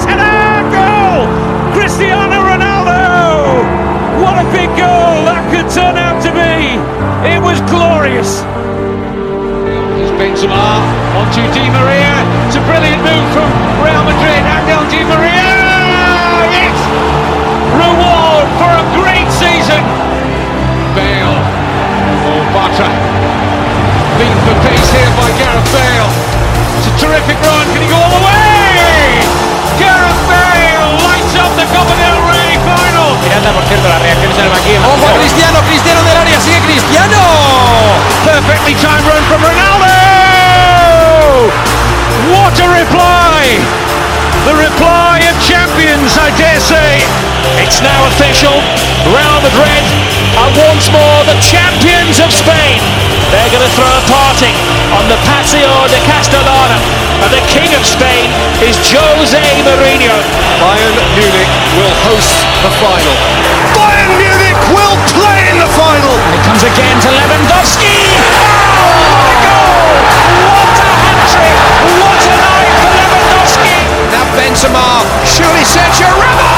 header goal! Cristiano Ronaldo! What a big goal that could turn out to be! It was glorious. Here's Benzema onto Di Maria. It's a brilliant move from Real Madrid. Angel Di Maria. Yes! Reward for a great season. Bale. Oh, Batra. Beaten for pace here by Gareth Bale. It's a terrific run. Can he go all the way? Miranda, por cierto, las reacciones del banquillo. Ojo a Cristiano, Cristiano del área, sigue Cristiano. Perfectly timed run from Ronaldo. What a reply! The reply of champions, I dare say. It's now official. Real Madrid are once more the champions of Spain. They're going to throw a party on the Paseo de Castellana. The king of Spain is Jose Mourinho. Bayern Munich will host the final. Bayern Munich will play in the final. It comes again to Lewandowski. Oh, what a goal! What a hat-trick! What a night for Lewandowski! Now Benzema, surely Sergio Ramos.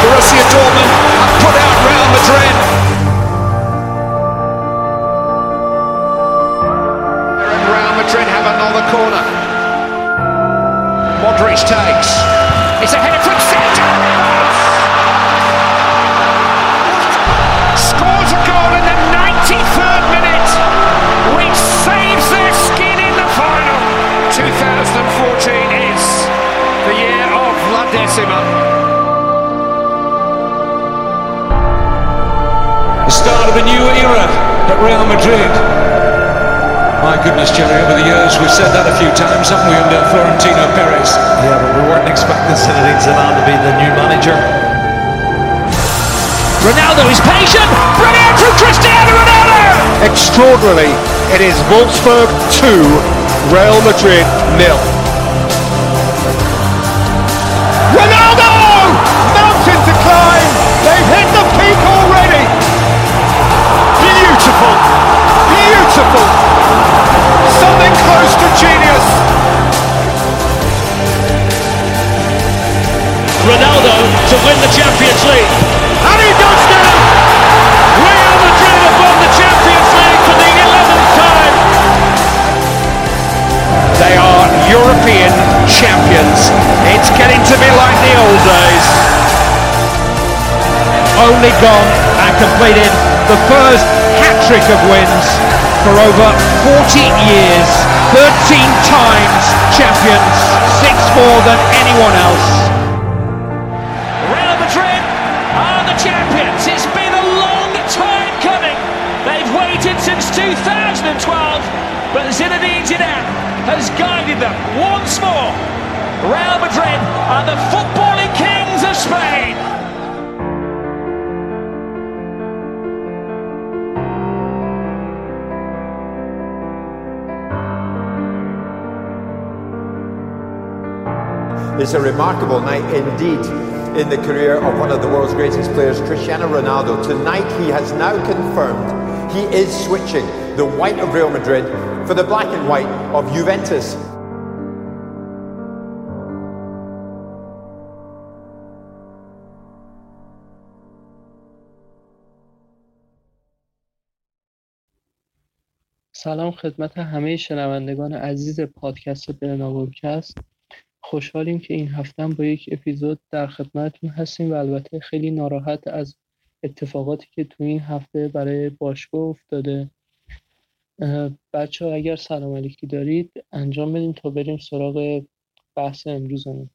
Borussia Dortmund have put out Real Madrid. The start of a new era at Real Madrid. My goodness, Jerry, over the years we've said that a few times, haven't we, under Florentino Perez? Yeah, but we weren't expecting Zinedine Zidane to be the new manager. Ronaldo is patient. Brilliant from Cristiano Ronaldo. Extraordinarily, it is Wolfsburg 2, Real Madrid nil. Beautiful! Something close to genius! Ronaldo to win the Champions League. And he does now! Real Madrid have won the Champions League for the 11th time! They are European champions. It's getting to be like the old days. Only gone and completed the first hat-trick of wins for over 40 years. 13 times champions, six more than anyone else. Real Madrid are the champions. It's been a long time coming. They've waited since 2012, but Zinedine Zidane has guided them once more. Real Madrid are the footballing It's a remarkable night indeed in the career of one of the world's greatest players, Cristiano Ronaldo. Tonight he has now confirmed he is switching the white of Real Madrid for the black and white of Juventus. سلام خدمت همه شنوندگان عزیز پادکست برناورکست خوشحالیم که این هفته با یک اپیزود در خدمتتون هستیم و البته خیلی ناراحت از اتفاقاتی که تو این هفته برای باشگاه افتاده. بچه اگر سلام علیکی دارید انجام بدین تا بریم سراغ بحث امروزمون.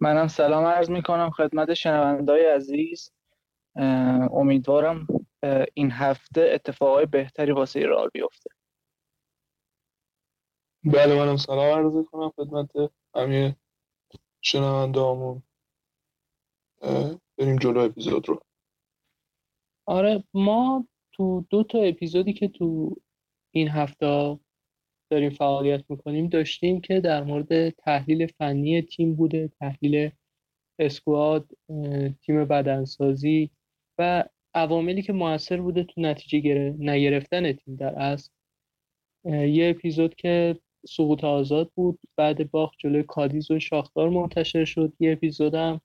منم سلام عرض می کنم خدمت شنوندای عزیز. امیدوارم این هفته اتفاقای بهتری واسه رئال بیفته. بله منم سلام عرض کنم خدمت همه شنونده همون بریم جلو اپیزود رو. آره ما تو دو تا اپیزودی که تو این هفته داریم فعالیت می‌کنیم داشتیم که در مورد تحلیل فنی تیم بوده تحلیل اسکواد تیم بدنسازی و عواملی که موثر بوده تو نتیجه نگرفتن تیم در اصل. یه اپیزود که سقوط آزاد بود. بعد باخت جلوی کادیز و شاختار منتشر شد. یه اپیزود هم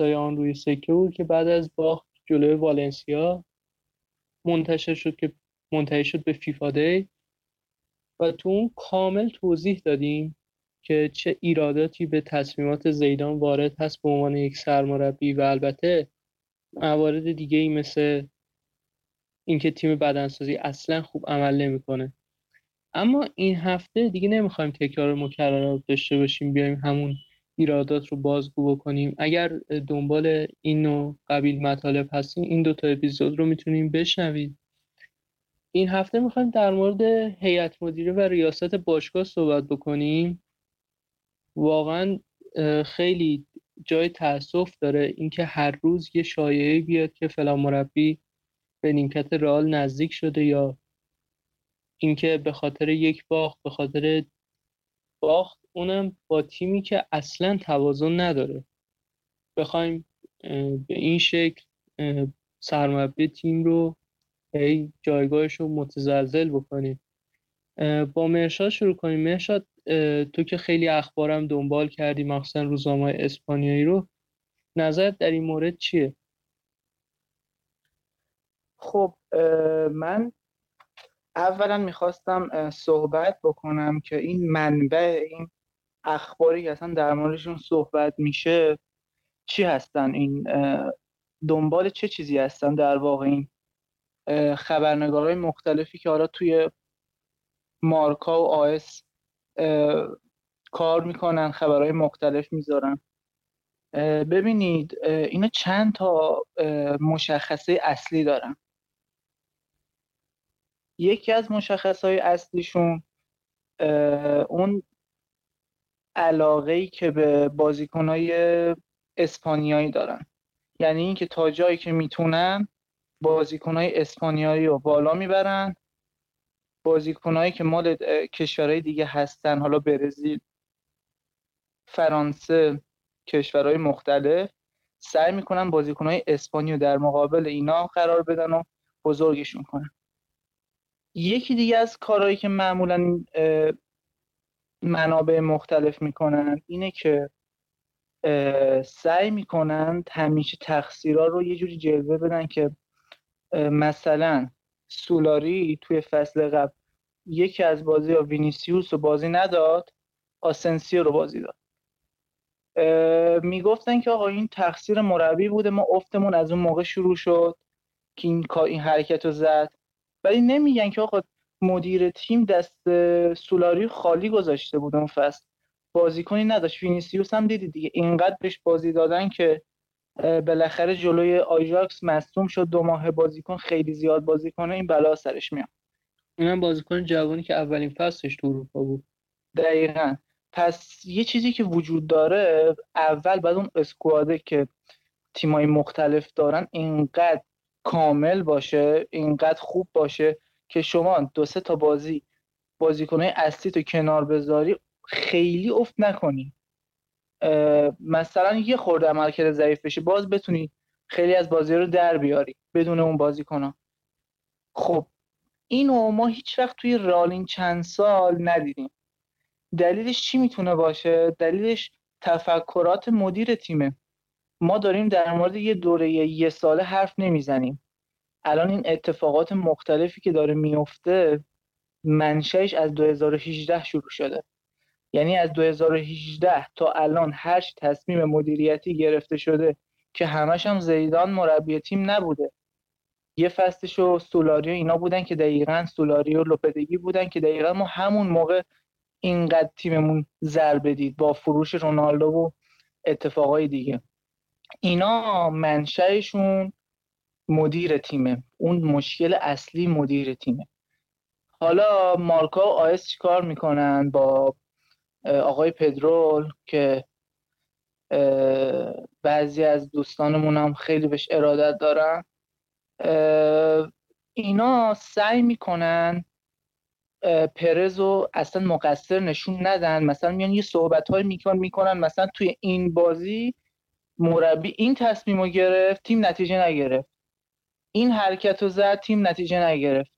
آن روی سکه بود که بعد از باخت جلوی والنسیا منتشر شد که منتهی شد به فیفا دی. و تو اون کامل توضیح دادیم که چه ایراداتی به تصمیمات زیدان وارد هست به عنوان یک سرمربی و البته موارد دیگه ای مثل اینکه تیم بدنسازی اصلا خوب عمل نمی‌کنه. اما این هفته دیگه نمی‌خوایم تکرار مکررات داشته باشیم بیایم همون ایرادات رو بازگو بکنیم. اگر دنبال این نوع قبیل مطالب هستین این دو تا اپیزود رو می‌تونیم بشنوید. این هفته می‌خوایم در مورد هیئت مدیره و ریاست باشگاه صحبت بکنیم. واقعا خیلی جای تاسف داره اینکه هر روز یه شایعه بیاد که فلان مربی به نیمکت رئال نزدیک شده یا اینکه به خاطر یک باخت به خاطر باخت اونم با تیمی که اصلا توازن نداره. بخوایم به این شکل سرمربی تیم رو هی جایگاهش رو متزلزل بکنیم. با مرشاد شروع کنیم. مرشاد تو که خیلی اخبارم دنبال کردی مخصوصا روزنامه اسپانیایی رو نظرت در این مورد چیه؟ خب من اولا می‌خواستم صحبت بکنم که این منبع این اخباری که اصلا در موردشون صحبت میشه چی هستن؟ این دنبال چه چیزی هستن در واقع این خبرنگارهای مختلفی که حالا توی مارکا و آس کار می‌کنن خبرهای مختلف می‌ذارن. ببینید اینا چند تا مشخصه اصلی دارن. یکی از مشخصهای اصلیشون اون علاقه ای که به بازیکنهای اسپانیایی دارن. یعنی اینکه تا جایی که می‌تونن بازیکنهای اسپانیایی رو بالا می‌برن بازیکنهایی که مال کشورهای دیگه هستن حالا برزیل فرانسه کشورهای مختلف سعی می‌کنن بازیکنهای اسپانیایی در مقابل اینا قرار بدن و بزرگشون کنن. یکی دیگه از کارهایی که معمولا منابع مختلف می‌کنن اینه که سعی می‌کنن همیشه تقصیرها رو یه جوری جلوه بدن که مثلا سولاری توی فصل قبل یکی از بازی ها وینیسیوس رو بازی نداد آسنسیو رو بازی داد. می‌گفتن که آقا این تقصیر مربی بوده ما افتمون از اون موقع شروع شد که این این حرکت رو زد. ولی نمیگن که آقا مدیر تیم دست سولاری خالی گذاشته بود اون فصل. بازیکنی نداشت. وینیسیوس هم دیدی دیگه. اینقدر بهش بازی دادن که بالاخره جلوی آیاکس مصدوم شد. دو ماه بازیکن خیلی زیاد بازی کنه این بلا سرش میاد. اونم بازیکن جوانی که اولین فصلش تو اروپا بود. دقیقا. پس یه چیزی که وجود داره اول بعد اون اسکواده که تیمای مختلف دارن اینقدر کامل باشه اینقدر خوب باشه که شما دو سه تا بازی بازیکنهای اصلی تو کنار بذاری خیلی افت نکنی. مثلا یه خورده عملکرد ضعیف بشه باز بتونی خیلی از بازی رو در بیاری بدون اون بازی کنم خب اینو ما هیچ وقت توی رالین چند سال ندیدیم. دلیلش چی می‌تونه باشه؟ دلیلش تفکرات مدیر تیمه. ما داریم در مورد یه دوره یه ساله حرف نمی‌زنیم. الان این اتفاقات مختلفی که داره میفته منشأش از 2018 شروع شده. یعنی از 2018 تا الان هر تصمیم مدیریتی گرفته شده که همش هم زیدان مربی تیم نبوده. یه فصلش و سولاری اینا بودن که دقیقا سولاری و لوپدگی بودن که دقیقا ما همون موقع اینقدر تیممون ضربه دید با فروش رونالدو و اتفاقای دیگه. اینا منشأشون مدیر تیمه. اون مشکل اصلی مدیر تیمه. حالا مارکا و آیس چیکار می‌کنن با آقای پدرول که بعضی از دوستانمون هم خیلی بهش ارادت دارن. اینا سعی می‌کنن پرز رو اصلا مقصر نشون ندن. مثلا میان یه صحبت های میکن می‌کنن مثلا توی این بازی مربی این تصمیم رو گرفت تیم نتیجه نگرفت. این حرکت رو زد تیم نتیجه نگرفت.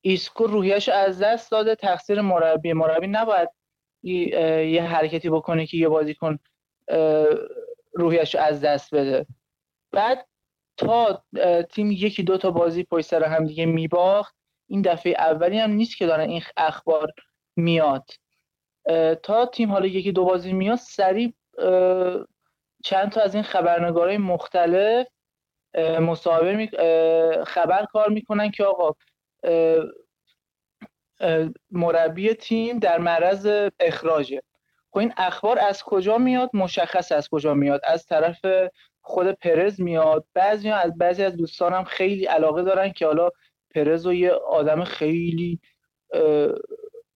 ایسکو روحیش از دست داده تقصیر مربی. مربی نباید یه حرکتی بکنه که یه بازیکن روحیش از دست بده. بعد تا تیم یکی دو تا بازی پشت سر هم دیگه میباخت این دفعه اولی هم نیست که دارن این اخبار میاد. تا تیم حالا یکی دو بازی میاد سریع چند تا از این خبرنگارای مختلف مصاحبه. خبر کار می‌کنن که آقا مربی تیم در معرض اخراجه. خب این اخبار از کجا میاد؟ مشخص از کجا میاد؟ از طرف خود پرز میاد. بعضی از بعضی از دوستانم خیلی علاقه دارن که حالا پرز رو یه آدم خیلی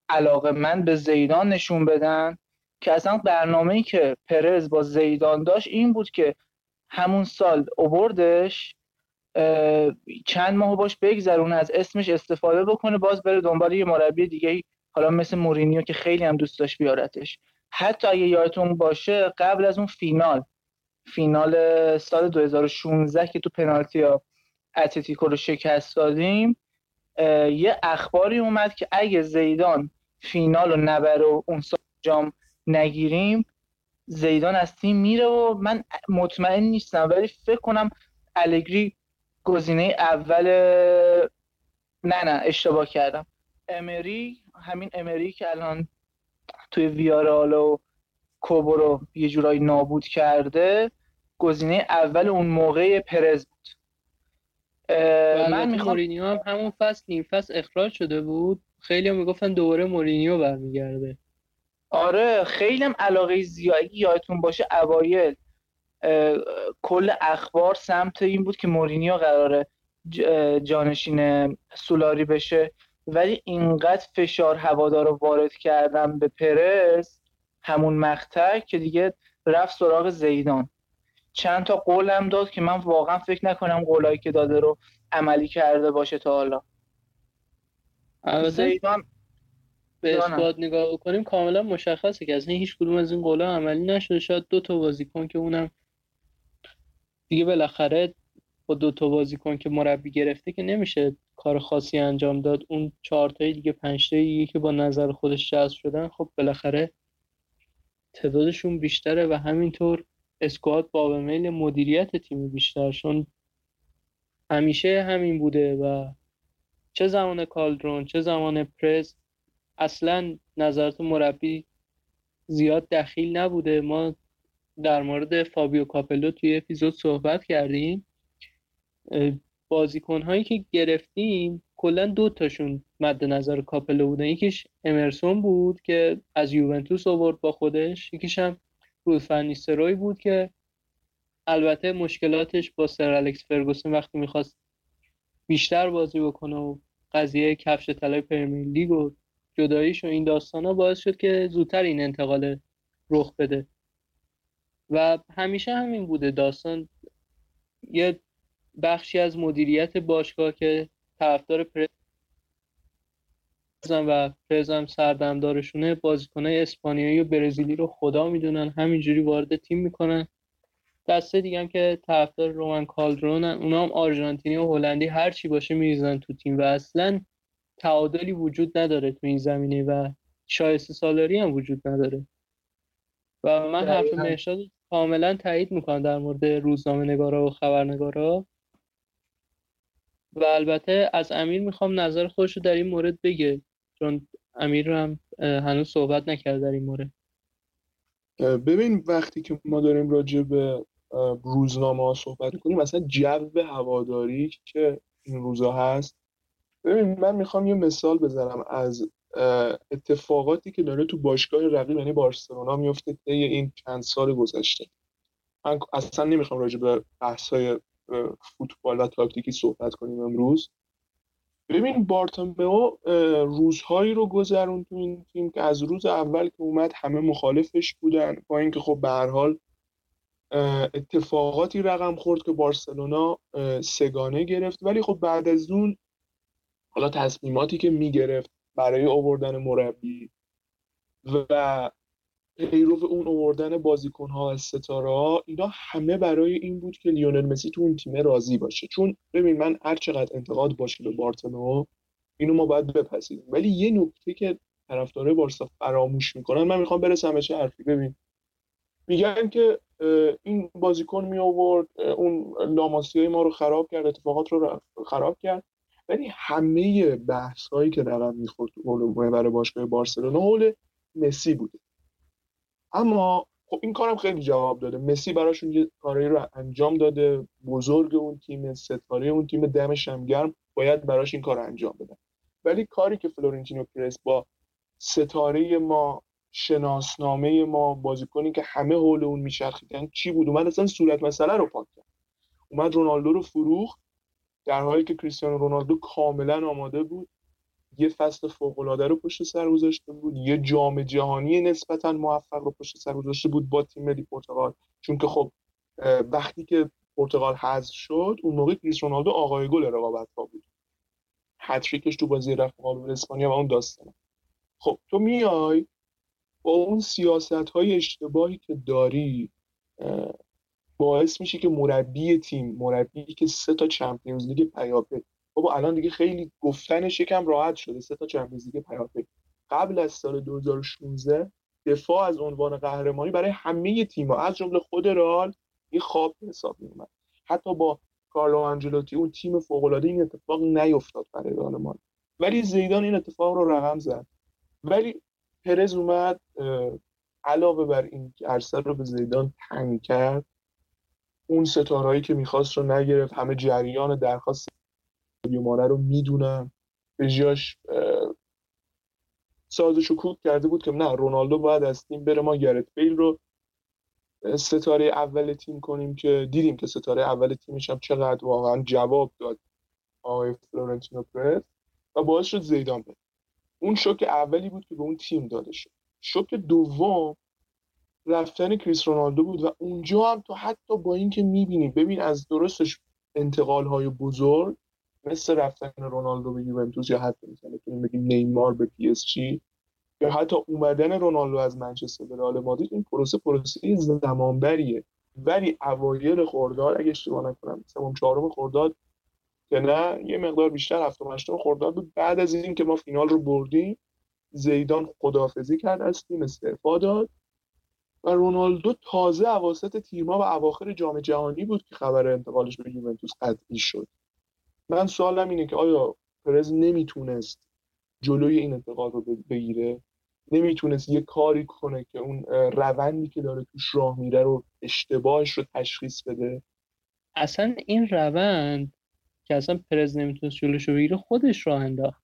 علاقه من به زیدان نشون بدن. که اصلا برنامه ای که پرز با زیدان داشت این بود که همون سال اووردش چند ماه باش بگذرونه از اسمش استفاده بکنه باز بره دنبال یه مربی دیگه حالا مثل مورینیو که خیلی هم دوست داشت بیارتش. حتی اگه یادتون باشه قبل از اون فینال فینال سال 2016 که تو پنالتی ها اتلتیکو رو شکست دادیم یه اخباری اومد که اگه زیدان فینال رو نبره اون سال جام نگیریم. زیدان از تیم میره و من مطمئن نیستم ولی فکر کنم الگری گزینه اول نه نه اشتباه کردم. امری همین امری که الان توی ویارال و کوبو رو یه جورایی نابود کرده گزینه اول اون موقع پرز بود. من می‌خوام مورینیو هم همون فصل نیم فصل اخراج شده بود. خیلی هم می‌گفتن دوباره مورینیو برمیگرده. آره خیلی هم علاقه زیادی یادتون باشه اوایل کل اخبار سمت این بود که مورینیو قراره جانشین سولاری بشه. ولی اینقدر فشار هوادار رو وارد کردم به پرس همون مقطع که دیگه رفت سراغ زیدان. چند تا قولم داد که من واقعا فکر نکنم قولایی که داده رو عملی کرده باشه تا حالا. زیدان به اسکواد نگاه کنیم کاملا مشخصه که از هیچ کدوم از این قولا عملی نشده. شاید دو تا بازیکن که اونم دیگه بالاخره با دو تا بازیکن که مربی گرفته که نمیشه کار خاصی انجام داد. اون چهار تای دیگه پنج تای دیگه که با نظر خودش جذب شدن خب بالاخره تعدادشون بیشتره و همینطور اسکواد با میل مدیریت تیم بیشتر. چون همیشه همین بوده و چه زمان کالدرون چه زمان پرز اصلا نظرات مربی زیاد دخیل نبوده؟ ما در مورد فابیو کاپلو توی اپیزود صحبت کردیم. بازیکن هایی که گرفتیم کلا دو تاشون مد نظر کاپلو بودن یکیش امرسون بود که از یوونتوس آورد با خودش. یکیش هم رود فن بود که البته مشکلاتش با سر الکس فرگوسن وقتی می‌خواست بیشتر بازی بکنه و قضیه کفش طلای پرمیر لیگ و جداییش و این داستان ها باعث شد که زودتر این انتقال رخ بده. و همیشه همین بوده. داستان یه بخشی از مدیریت باشگاه که طرفدار پرز و پرزم سردمدارشونه بازیکنهای اسپانیایی و برزیلی رو خدا می‌دونن همینجوری وارد تیم می‌کنن. دسته دیگه که طرفدار رومن کالدرونن اونا هم آرژانتینی و هلندی هر چی باشه میریزن تو تیم. و اصلا تعادلی وجود نداره تو این زمینه و شایسته سالاری هم وجود نداره. و من حرف مرشاد کاملا تایید می‌کنم در مورد روزنامه نگارا و خبرنگارا. و البته از امیر می‌خوام نظر خودش رو در این مورد بگه چون امیر رو هم هنوز صحبت نکرد در این مورد. ببین وقتی که ما داریم راجع به روزنامه ها صحبت کنیم مثلا جو هواداری که این روزا هست ببین من می‌خوام یه مثال بزنم از اتفاقاتی که داره تو باشگاه رقیب یعنی بارسلونا میفته طی این چند سال گذشته. من اصلا نمی‌خوام راجع به بحث‌های فوتبال و تاکتیکی صحبت کنیم امروز. ببین بارتومئو روزهایی رو گذرون تو این تیم که از روز اول که اومد همه مخالفش بودن. با اینکه خب به هر حال اتفاقاتی رقم خورد که بارسلونا سگانه گرفت. ولی خب بعد از اون حالا تصمیماتی که می‌گرفت برای آوردن مربی و پیرو اون آوردن بازیکنها از ستاره ها اینا همه برای این بود که لیونل مسی تو اون تیم راضی باشه. چون ببین من هر چقدر انتقاد باشه به بارتنو اینو ما باید بپذیریم. ولی یه نکته که طرفدارای بارسا فراموش می‌کنن من می‌خوام برسم به چه حرفی. ببین میگن که این بازیکن می آورد اون لاماسی های ما رو خراب کرد اتفاقات رو خراب کرد. ولی همه بحث هایی که رقم می‌خورد برای باشگاه بارسلونا حول مسی بوده. اما خب این کارم خیلی جواب داده. مسی براشون یه کاری رو انجام داده. بزرگ اون تیم ستاره اون تیم دمش هم گرم باید براش این کار رو انجام بدن. ولی کاری که فلورنتینو پرس با ستاره ما شناسنامه ما بازیکنی که همه حول اون میچرخیدن چی بود؟ اومد اصلا صورت مسئله رو پاک کرد. اومد رونالدو رو فروخت. در حالی که کریستیانو رونالدو کاملا آماده بود یه فصل فوق‌العاده رو پشت سر گذاشته بود یه جام جهانی نسبتا موفق رو پشت سر گذاشته بود با تیم ملی پرتغال. چون که خب وقتی که پرتغال حذف شد اون موقع کریس رونالدو آقای گل رقابت ها بود. هتریکش تو بازی رفت مقابل اسپانیا و اون داستانه خب تو میای با اون سیاست های اشتباهی که داری باعث میشه که مربی تیم مربی که سه تا چمپیونز لیگ پیاپی. بابا الان دیگه خیلی گفتنش یکم راحت شده سه تا چمپیونز لیگ پیاپی. قبل از سال 2016 دفاع از عنوان قهرمانی برای همه تیم‌ها از جمله خود رئال یه خواب حساب میومد حتی با کارلو آنجلوتی اون تیم فوق‌العاده این اتفاق نیفتاد برای رئال ولی زیدان این اتفاق رو رقم زد. ولی پرز اومد علاوه بر این که عرصه رو به زیدان تنگ کرد اون ستارهایی که می‌خواست رو نگرفت همه جریان درخواست مانه رو می‌دونن. به سازش کوک کرده بود که نه رونالدو باید از تیم بره ما گرت بیل رو ستاره اول تیم کنیم که دیدیم که ستاره اول تیمش هم چقدر واقعا جواب داد آقای فلورنتینو پرس و باعث شد زیدان بره. اون شوک اولی بود که به اون تیم داده شد. شوک دوم رفتن کریس رونالدو بود و اونجا هم تو حتی با اینکه می‌بینی ببین از درستش انتقال های بزرگ مثل رفتن رونالدو به یوونتوس یا حتی مثلا بتونیم بگیم نیمار به پی اس جی یا حتی اومدن رونالدو از منچستر به رئال مادرید این پروسه پروسه زمانبریه. ولی اوایل خرداد اگه اشتباه نکنم سوم چهارم خرداد که نه یه مقدار بیشتر هفتم هشتم خرداد بود. بعد از این که ما فینال رو بردیم زیدان خدافزی کرد از تیم استعفا داد. و رونالدو تازه اواسط تیما و اواخر جام جهانی بود که خبر انتقالش به یوونتوس قطعی شد. من سوالم اینه که آیا پرز نمی‌تونست جلوی این انتقال رو بگیره؟ نمی‌تونست یه کاری کنه که اون روندی که داره توش راه میره رو اشتباهش رو تشخیص بده؟ اصلا این روند که اصلا پرز نمی‌تونست جلوش رو بگیره خودش راه انداخت.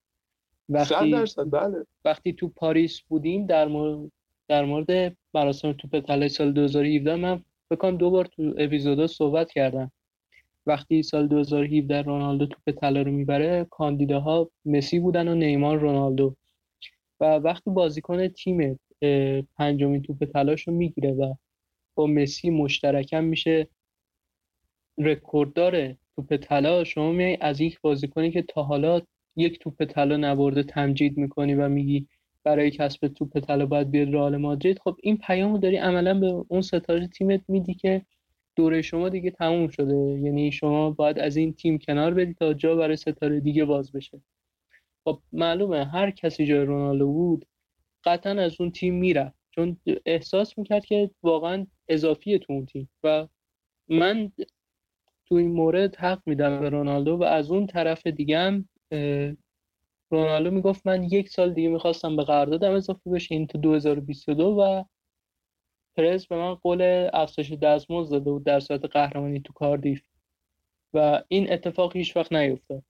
وقتی درصد بله. وقتی تو پاریس بودیم در مورد در مورد مراسم توپ طلای سال 2017 من فکر دو بار تو اپیزودا صحبت کردم. وقتی سال 2017 رونالدو توپ طلا رو می‌بره کاندیداها مسی بودن و نیمار رونالدو. و وقتی بازیکن تیم پنجمین توپ طلاش رو می‌گیره و با مسی مشترکم میشه رکورددار توپ طلا شما میای از یک بازیکنی که تا حالا یک توپ طلا نبرده تمجید می‌کنی و میگی برای کسب توپ طلا باید بیاد رئال مادرید. خب این پیامو داری عملا به اون ستاره تیمت میدی که دوره شما دیگه تموم شده. یعنی شما باید از این تیم کنار بدید تا جا برای ستاره دیگه باز بشه. خب معلومه هر کسی جای رونالدو بود قطعا از اون تیم میره چون احساس می‌کرد که واقعا اضافیه تو اون تیم. و من تو این مورد حق میدم به رونالدو و از اون طرف دیگه هم رونالدو می‌گفت من یک سال دیگه می‌خواستم به قراردادم اضافه بشه این تو 2022 و پرز به من قول افزایش دستمزد داده بود در صورت قهرمانی تو کاردیف. و این اتفاق هیچ وقت نیفتاد.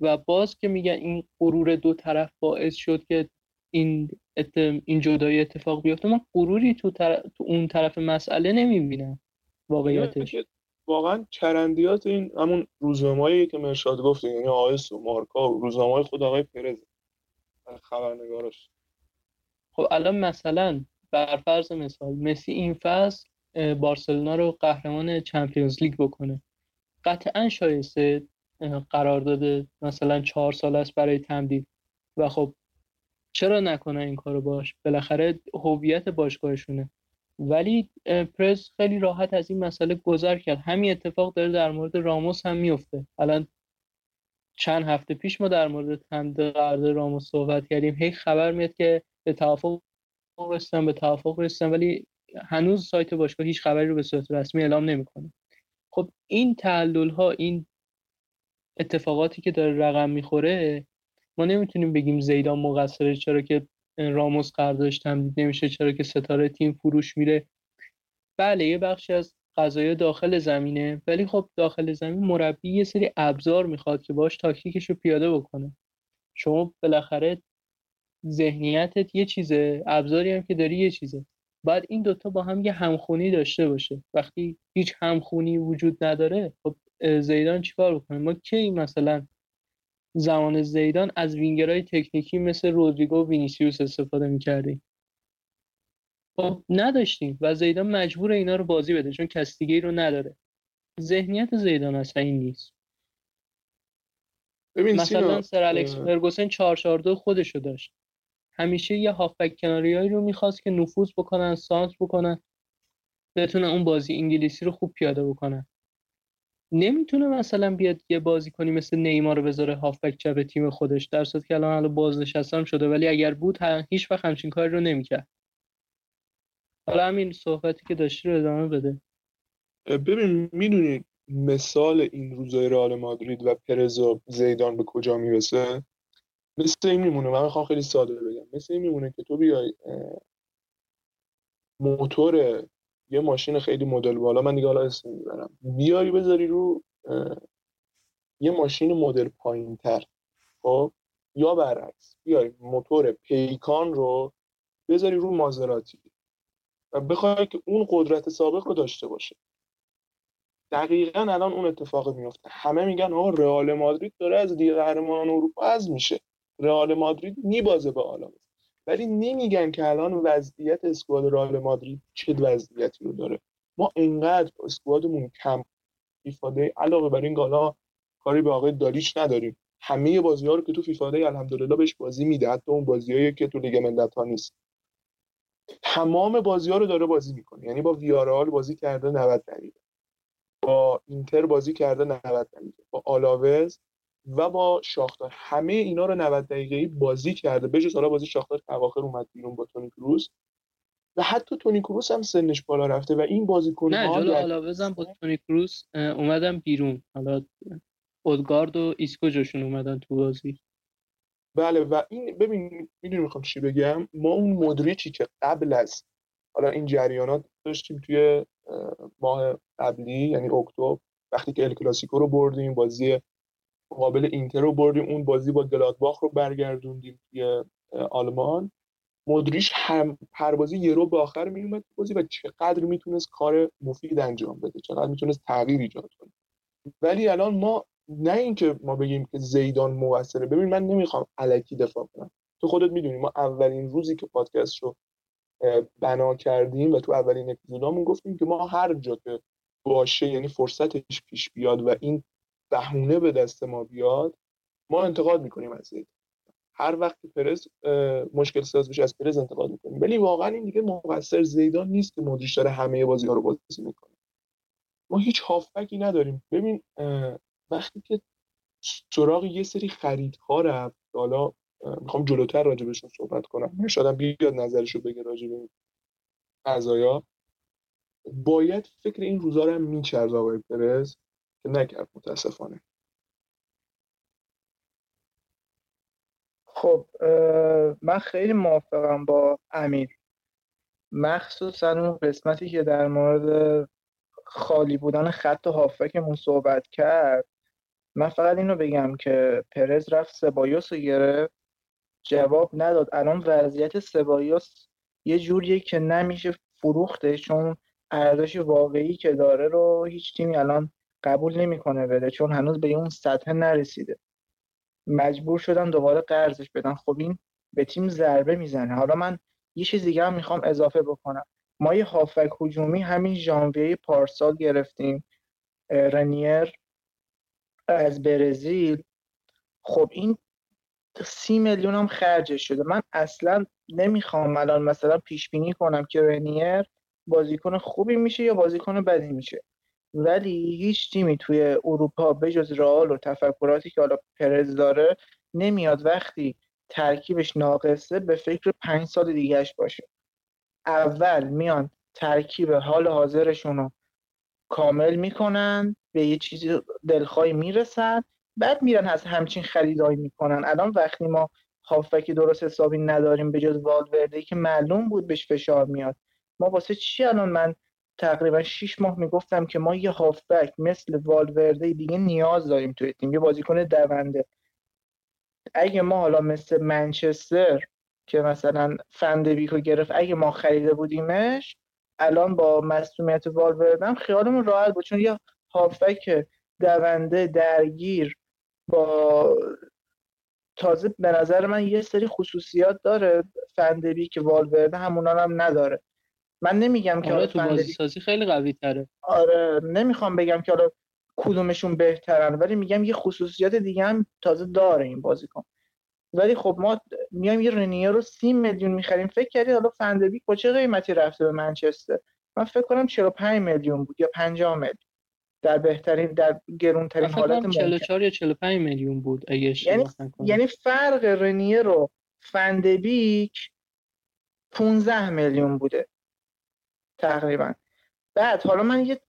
و باز که میگن این غرور دو طرف باعث شد که این این جدایی اتفاق بیفته من غروری تو, تو اون طرف مسئله نمی‌بینم واقعیتش. واقعا چرندیات این همون روزنامه‌ای که مرشاد گفت یعنی آیس و مارکا و روزنامه خود آقای پرز خبرنگارش خب الان مثلا بر فرض مثال مسی این فصل بارسلونا رو قهرمان چمپیونز لیگ بکنه. قطعا شایسته قرار داده مثلا چهار سال است برای تمدید. و خب چرا نکنه این کارو باش؟ بالاخره هویت باشگاهشونه. ولی پرس خیلی راحت از این مسئله گذر کرد. همین اتفاق داره در مورد راموس هم میفته الان چند هفته پیش ما در مورد تمدید قرارداد راموس صحبت کردیم. هی خبر میاد که به توافق رسیدن به توافق رسیدن ولی هنوز سایت باشگاه هیچ خبری رو به صورت رسمی اعلام نمی‌کنه. خب این تعلل ها این اتفاقاتی که داره رقم می‌خوره ما نمی‌تونیم بگیم زیدان مقصره چرا که راموس قراردادش تمدید نمیشه چرا که ستاره تیم فروش میره. بله یه بخشی از قضايا داخل زمینه ولی خب داخل زمین مربی یه سری ابزار می‌خواد که باش تاکتیکش رو پیاده بکنه. شما بالاخره ذهنیتت یه چیزه ابزاری هم که داری یه چیزه. باید این دوتا با هم یه همخونی داشته باشه. وقتی هیچ همخونی وجود نداره خب زیدان چیکار بکنه؟ ما کی مثلا زمان زیدان از وینگرهای تکنیکی مثل رودریگو و وینیسیوس استفاده می‌کردیم. خب نداشتیم و زیدان مجبور اینا رو بازی بده چون کس دیگه رو نداره. ذهنیت زیدان اصلا این نیست. ببین مثلا سر الکس فرگوسن 442 خودشو داشت. همیشه یه هافبک کناریایی رو می‌خواست که نفوذ بکنن سانت بکنن بتونه اون بازی انگلیسی رو خوب پیاده بکنن. نمی‌تونه مثلا بیاد یه بازی کنی مثل نیمار رو بذاره هافبک چپ تیم خودش. در صورتی که الان الان بازنشستم شده ولی اگر بود هیچ وقت همچین کاری رو نمی‌کرد. حالا همین صحبتی که داشتی رو ادامه بده. ببین می‌دونی مثال این روزای رئال مادرید و پرز و زیدان به کجا می‌رسه؟ مثل این میمونه. من می‌خوام خیلی ساده بگم. مثل این میمونه که تو بیای موتور یه ماشین خیلی مدل بالا من دیگه حالا اسم می‌برم. بیاری بذاری رو یه ماشین مدل پایین تر خب؟ یا برعکس بیاری موتور پیکان رو بذاری رو مازراتی. و بخوای که اون قدرت سابق رو داشته باشه. دقیقا الان اون اتفاق میفته همه میگن آقا رئال مادرید داره از لیگ قهرمانان اروپا از میشه. رئال مادرید میبازه به آلاوز ولی نمیگن که الان وضعیت اسکواد رئال مادرید چه وضعیتی رو داره. ما انقدر اسکوادمون کم ایفاده علاوه بر این گالا کاری به آقای داریچ نداریم. همه بازی ها رو که تو فیفا دی الحمدلله بهش بازی میده حتی اون بازیایی که تو لیگ ملت ها نیست. تمام بازی ها رو داره بازی می‌کنه. یعنی با ویارئال بازی کرده 90 دقیقه. با اینتر بازی کرده 90 دقیقه. با آلاوز و با شاختار همه اینا رو 90 دقیقه‌ای بازی کرده. بجز حالا بازی شاختار اواخر اومد بیرون با تونی کروس. و حتی تونی کروس هم سنش بالا رفته و این بازیکن نه جلو آلاوز هم با تونی کروس اومدن بیرون. حالا اودگارد و ایسکو جاشون اومدن تو بازی. بله و این ببین می‌دونی می‌خوام چی بگم؟ ما اون مدریچی که قبل از حالا این جریانات داشتیم توی ماه قبلی یعنی اکتبر وقتی که ال کلاسیکو رو بردیم بازی مقابل اینتر رو بردیم. اون بازی با گلادباخ رو برگردوندیم توی آلمان. مدریش هم هر بازی یه رو به آخر میومد بازی و چقدر می‌تونست کار مفید انجام بده. چقدر می‌تونست تغییر ایجاد کنه. ولی الان ما نه اینکه ما بگیم که زیدان موثره. ببین من نمی‌خوام علکی دفاع کنم. تو خودت می‌دونی ما اولین روزی که پادکست رو بنا کردیم و تو اولین اپیزودامون گفتیم که ما هر جا که باشه یعنی فرصتش پیش بیاد و این بهونه به دست ما بیاد ما انتقاد می‌کنیم از زیدان هر وقت پرز مشکل ساز بشه از پرز انتقاد می‌کنیم. ولی واقعا این دیگه مقصر زیدان نیست که مدیرش داره همه بازی ها رو بازی می‌کنه. ما هیچ هافبکی نداریم. ببین وقتی که سراغ یه سری خریدها رفت حالا می‌خوام جلوتر راجبشون صحبت کنم. شاید بیاد نظرشو بگه راجب این قضایا. باید فکر این روزا رو هم می‌کرد آقای پرز. که نکرد متاسفانه. خب من خیلی موافقم با امیر مخصوصا اون قسمتی که در مورد خالی بودن خط هافکمون صحبت کرد من فقط اینو بگم که پرز رفت سبایوس رو گرفت جواب نداد. الان وضعیت سبایوس یه جوریه که نمیشه فروخته چون ارزش واقعی که داره رو هیچ تیمی الان قبول نمی‌کنه بده چون هنوز به اون سطح نرسیده. مجبور شدن دوباره قرضش بدن. خب این به تیم ضربه می‌زنه. حالا من یه چیز دیگه هم می‌خوام اضافه بکنم. ما یه هافک هجومی همین ژانویه پارسال گرفتیم. رنیر از برزیل. خب این سی میلیون هم خرجش شده. من اصلا نمی‌خوام الان مثلا پیش بینی کنم که رنیر بازیکن خوبی میشه یا بازیکن بدی میشه. ولی هیچ تیمی توی اروپا به جز رئال و تفکراتی که حالا پرز داره نمیاد وقتی ترکیبش ناقصه به فکر پنج سال دیگهش باشه. اول میان ترکیب حال حاضرشون رو کامل می‌کنن به یه چیزی دلخواهی می‌رسن بعد میرن از همچین خریدایی می‌کنن. الان وقتی ما هافبک درست حسابی نداریم به جز والورده که معلوم بود بهش فشار میاد. ما واسه چی الان من تقریبا 6 ماه می‌گفتم که ما یه هافبک مثل والورده دیگه نیاز داریم توی تیم یه بازیکن دونده. اگه ما حالا مثل منچستر که مثلا فندویکو گرفت اگه ما خریده بودیمش الان با مسئولیت والوردم خیالمون راحت بود چون یه هافبک دونده درگیر با تازه به نظر من یه سری خصوصیات داره فندبی که والورده همونا هم نداره. من نمیگم که آره تو بازی سازی خیلی قوی تره آره نمی‌خوام بگم که حالا کدومشون بهترن ولی میگم یه خصوصیات دیگه هم تازه داره این بازیکن. ولی خب ما میایم یه رنیه رو سی میلیون می‌خریم. فکر کردید حالا فندبیک با چه قیمتی رفته به منچستر؟ من فکر کنم 45 میلیون بود یا 50 میلیون. در بهترین در گرونترین حالت ممکن. 44 یا 45 میلیون بود اگه یعنی یعنی فرق رنیه رو فندبیک 15 میلیون بوده. تقریبا. بعد حالا من یه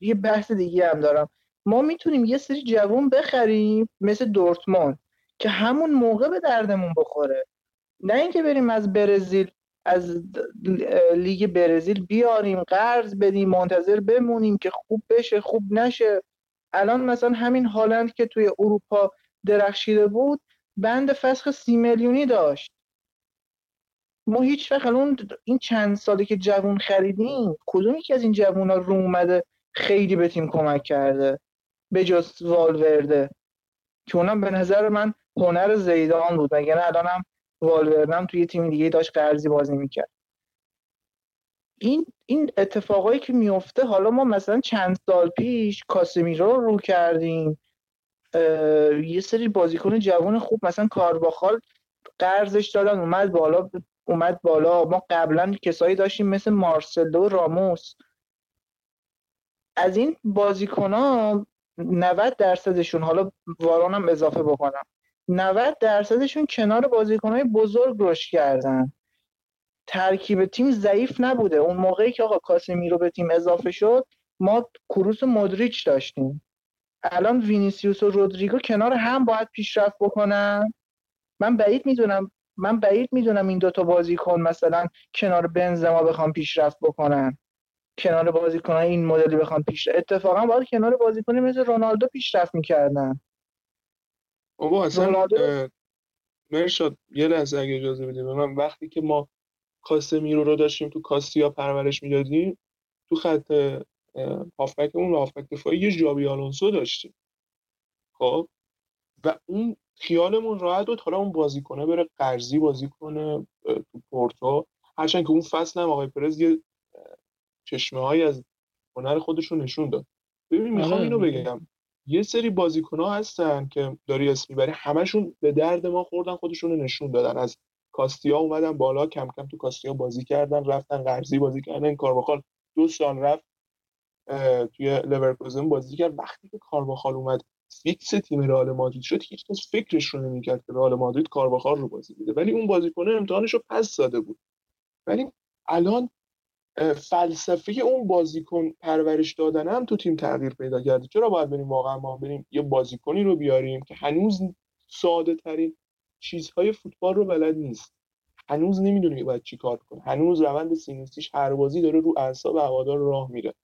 یه بحث دیگه هم دارم. ما می‌تونیم یه سری جوون بخریم مثل دورتموند که همون موقع به دردمون بخوره. نه اینکه بریم از برزیل از لیگ برزیل بیاریم قرض بدیم منتظر بمونیم که خوب بشه خوب نشه. الان مثلا همین هالند که توی اروپا درخشیده بود بند فسخ سی میلیونی داشت. ما هیچ وقت اون این چند سالی که جوون خریدیم کدوم یکی از این جوون ها رو اومده خیلی به تیم کمک کرده به جز والورده؟ که اونم به نظر من هنر زیدان بود مگر الان هم والوردم توی تیم دیگه داشت قرضی بازی می‌کرد. این این اتفاقایی که میفته حالا ما مثلا چند سال پیش کاسمیرو رو رو کردیم. یه سری بازیکن جوان خوب مثلا کارباخال قرضش دادن اومد بالا اومد بالا. ما قبلا کسایی داشتیم مثل مارسلو راموس. از این بازیکن ها 90 درصدشون حالا وارانم اضافه بکنم 90 درصدشون کنار بازیکنهای بزرگ رشد کردن. ترکیب تیم ضعیف نبوده. اون موقعی که آقا کاسمیرو به تیم اضافه شد ما کروس و مدریچ داشتیم. الان وینیسیوس و رودریگو کنار هم باید پیشرفت بکنن. من بعید می‌دونم من بعید می‌دونم این دوتا بازیکن مثلا کنار بنزما بخوام پیشرفت بکنن. کنار بازیکن این مدلی بخوام پیش اتفاقا باید کنار بازیکن مثل رونالدو پیشرفت می‌کردن. بابا اصلا مرشاد یه لحظه اگه اجازه بدیم من وقتی که ما کاسمیرو رو داشتیم تو کاستیا پرورش می‌دادیم تو خط هافبکمون و هافبک دفاعی یه جابی آلونسو داشتیم. خب؟ و اون خیالمون راحت بود. حالا اون بازیکنه بره قرضی بازی کنه تو پورتو. هرچند که اون فصل هم آقای پرز یه چشمه های از هنر خودش رو نشون داد. ببین می‌خوام آره، اینو بگم. یه سری بازیکن ها هستن که داری اسم می‌بری همشون به درد ما خوردن خودشون رو نشون دادن. از کاستیا اومدن بالا کم کم تو کاستیا بازی کردن رفتن قرضی بازی کردن این کارواخال دو سال رفت توی لورکوزن بازی کرد. وقتی که کارواخال اومد فیکس تیم رئال مادرید شد هیچ کس فکرش رو نمی‌کرد که رئال مادرید کارواخال رو بازی بده ولی اون بازیکن امتحانش رو پس داده بود. ولی الان فلسفه اون بازیکن پرورش دادن هم تو تیم تغییر پیدا کرده. چرا باید بریم واقعا ما بریم یه بازیکنی رو بیاریم که هنوز ساده ترین چیزهای فوتبال رو بلد نیست. هنوز نمی‌دونه باید چی کار کنه. هنوز روند سینوسیش هر بازی داره رو اعصاب هوادار راه میره.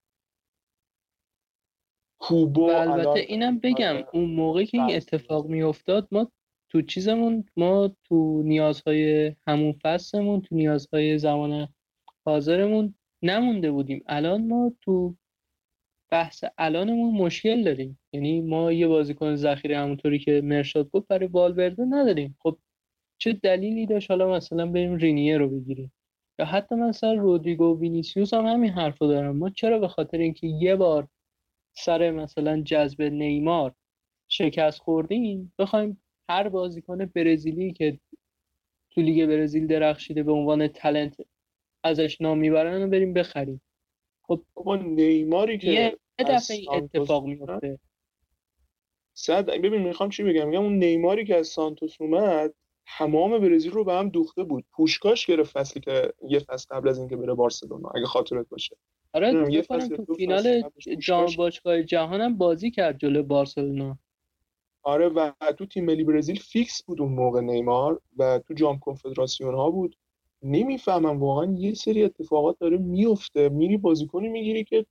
کوبو البته اینم بگم آره. اون موقع که این اتفاق میافتاد ما تو چیزمون ما تو نیازهای همون فصلمون تو نیازهای زمان حاضرمون نمونده بودیم. الان ما تو بحث الانمون مشکل داریم. یعنی ما یه بازیکن ذخیره همونطوری که مرشاد گفت برای والورده نداریم. خب چه دلیلی داشت؟ حالا مثلا بریم رینیه رو بگیریم. یا حتی مثلا رودریگو و وینیسیوس هم همین حرف رو دارم. ما چرا به خاطر اینکه یه بار سر مثلا جذب نیمار شکست خوردیم بخوایم هر بازیکن برزیلی که تو لیگ برزیل درخشیده به عنوان تلنت ازش نام می‌برن و بریم بخریم. خب نیماری که یه دفعه اتفاق میفته. صد ببین می‌خوام چی بگم؟ میگم اون نیماری که از سانتوس اومد تمام برزیل رو به هم دوخته بود. پوشکاش گرفت فصلی که یه فصل قبل از اینکه بره بارسلونا اگه خاطرت باشه. آره یه تو فینال جام باشگاه جهانم بازی کرد جلو بارسلونا. آره و تو تیم ملی برزیل فیکس بود اون موقع نیمار و تو جام کنفدراسیون ها بود. نمی‌فهمم واقعا یه سری اتفاقات داره میفته میری بازیکنی می‌گیری که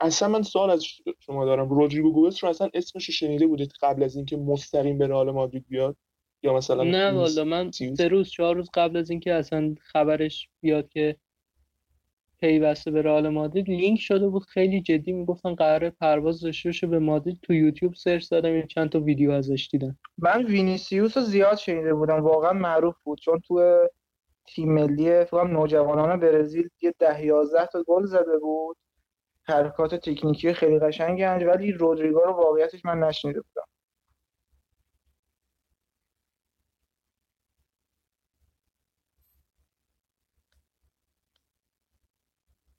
اصلا من سوال از شما دارم. رودریگو گوبس رو اصلا اسمش شنیده بودید قبل از اینکه مستقیم به رئال مادرید بیاد؟ یا مثلا نه والا من سه روز چهار روز قبل از اینکه اصلا خبرش بیاد که پیوسته به رئال مادرید. لینک شده بود خیلی جدی می‌گفتن قرار پرواز داشته به مادرید. تو یوتیوب search زدم چند تا ویدیو ازش دیدم. من وینیسیوس رو زیاد شنیده بودم واقعا معروف بود. چون تو تیم ملی فکر نوجوانان برزیل یه ده 11 تا گل زده بود. حرکات تکنیکی خیلی قشنگی ولی رودریگو رو واقعیتش من نشنیده بودم.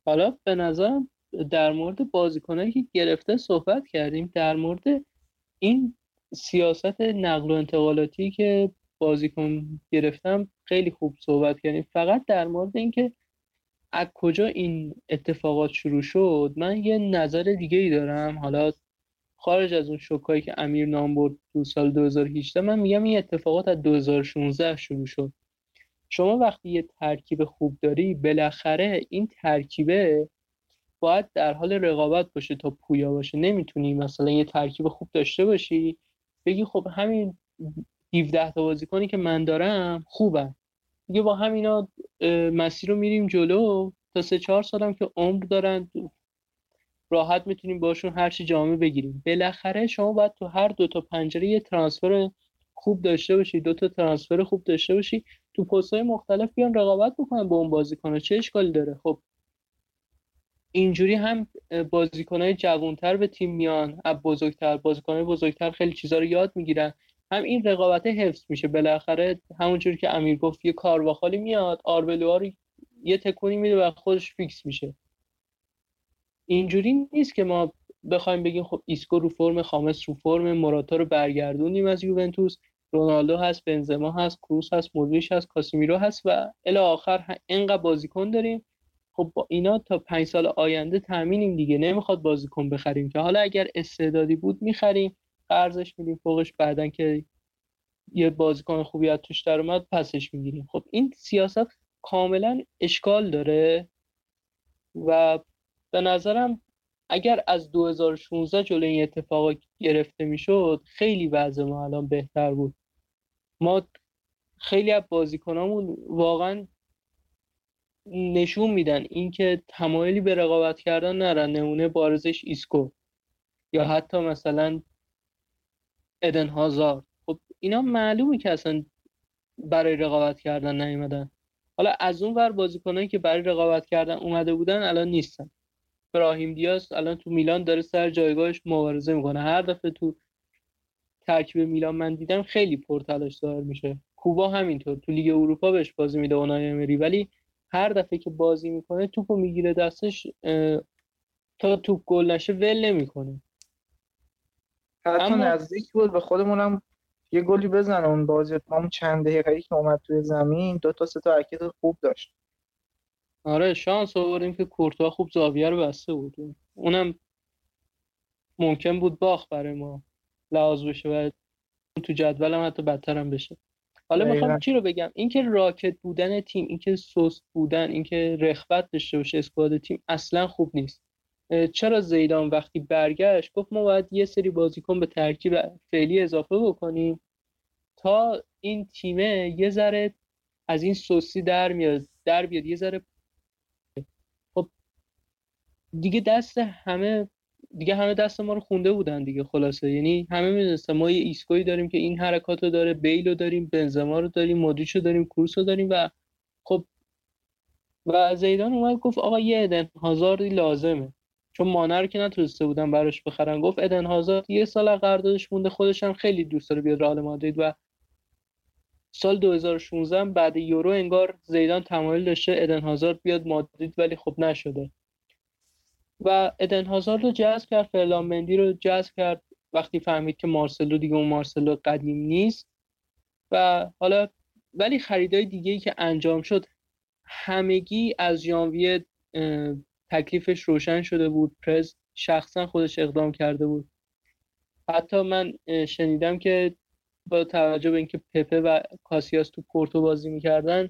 حالا به نظرم در مورد بازیکنایی که گرفته صحبت کردیم در مورد این سیاست نقل و انتقالاتی که بازیکن گرفتم خیلی خوب صحبت کردیم. فقط در مورد اینکه از کجا این اتفاقات شروع شد من یه نظر دیگه ای دارم. حالا خارج از اون شکایی که امیر نام برد تو سال 2018 من میگم این اتفاقات از 2016 شروع شد. شما وقتی یه ترکیب خوب داری بالاخره این ترکیبه باید در حال رقابت باشه تا پویا باشه. نمی‌تونی مثلا یه ترکیب خوب داشته باشی بگی خب همین 17 تا بازیکنی که من دارم خوبن. دیگه با همینا مسیر رو میریم جلو تا سه چهار سالم که عمر دارن. راحت می‌تونیم باشون هر چی جامعه بگیریم. بالاخره شما باید تو هر دو تا پنجره یه ترانسفر خوب داشته باشی دو تا ترانسفر خوب داشته باشی تو پست های مختلف بیان رقابت بکنن با اون بازیکن. چه اشکالی داره؟ خب اینجوری هم های جوانتر به تیم میان از بزرگتر های بزرگتر خیلی چیزا رو یاد می‌گیرن. هم این رقابت حفظ میشه. بالاخره همونجوری که امیر گفت یه کارواخالی میاد آربلوها یه تکونی میده و خودش فیکس میشه. اینجوری نیست که ما بخوایم بگیم خب ایسکو رو فرم خامس رو فرم مراتا رو برگردونیم از یوونتوس. رونالدو هست بنزما هست کروس هست مودریچ هست کاسیمیرو هست و الی آخر اینقدر بازیکن داریم. خب با اینا تا پنج سال آینده تامینیم دیگه. نمی‌خواد بازیکن بخریم که. حالا اگر استعدادی بود می‌خریم قرضش میدیم فوقش بعدا که یه بازیکن خوبی از توش در اومد پسش می‌گیریم. خب این سیاست کاملا اشکال داره و به نظرم اگر از 2016 جلوی این اتفاق گرفته می‌شد خیلی وضع ما الان بهتر بود. ما خیلی از بازیکنامون واقعا نشون میدن اینکه تمایلی به رقابت کردن نرن. نمونه بارزش ایسکو یا حتی مثلا ادن هازار خب اینا معلومه که اصلا برای رقابت کردن نیومدن. حالا از اون ور بازیکنایی که برای رقابت کردن اومده بودن الان نیستن. براهیم دیاز الان تو میلان داره سر جایگاهش مبارزه می‌کنه. هر دفعه تو ترکیب میلان من دیدم خیلی پرتلاش دار میشه. کوبا همینطور تو لیگ اروپا بهش بازی میده اونای امری ولی هر دفعه که بازی می‌کنه توپو می‌گیره دستش تا توپ گل نشه ول نمی‌کنه. حتی اما... نزدیک بود به خودمونم یه گلی بزنه اون بازی. هم چند دقیقه که اومد توی زمین دو تا سه تا حرکت خوب داشت. آره شانس آوردیم که کورتوا خوب زاویه رو بسته بود. اونم ممکن بود باخ برای ما. لحاظ بشه و تو جدولم حتی بدتر هم بشه. حالا می‌خوام چی رو بگم؟ اینکه راکت بودن تیم اینکه سست بودن اینکه رخبت داشته باشه اسکواد تیم اصلا خوب نیست. چرا زیدان وقتی برگشت گفت ما باید یه سری بازیکن به ترکیب فعلی اضافه بکنیم تا این تیمه یه ذره از این سوسی در میاد در بیاد یه ذره. خب دیگه دست همه دیگه همه دست ما رو خونده بودن دیگه خلاصه. یعنی همه می‌دونستن ما یه ایسکوی داریم که این حرکات رو داره بیل رو داریم بنزما رو داریم مودریچ رو داریم کروس رو داریم و خب و زیدان اومد گفت آقا یه ادن هازاردی لازمه. چون مانر که نتونسته بودن براش بخرن گفت ادن هازارد یه سال قراردادش مونده خودش هم خیلی دوست داره بیاد رئال مادرید و سال 2016 بعد یورو انگار زیدان تمایل داشته ادن هازارد بیاد مادرید ولی خب نشده. و ادن هازارد رو جذب کرد فرلان مندی رو جذب کرد. وقتی فهمید که مارسلو دیگه اون مارسلو قدیم نیست. و حالا ولی خریدای دیگه ای که انجام شد همگی از ژانویه تکلیفش روشن شده بود. پرز شخصا خودش اقدام کرده بود. حتی من شنیدم که با توجه به اینکه پپه و کاسیاس تو پورتو بازی می‌کردن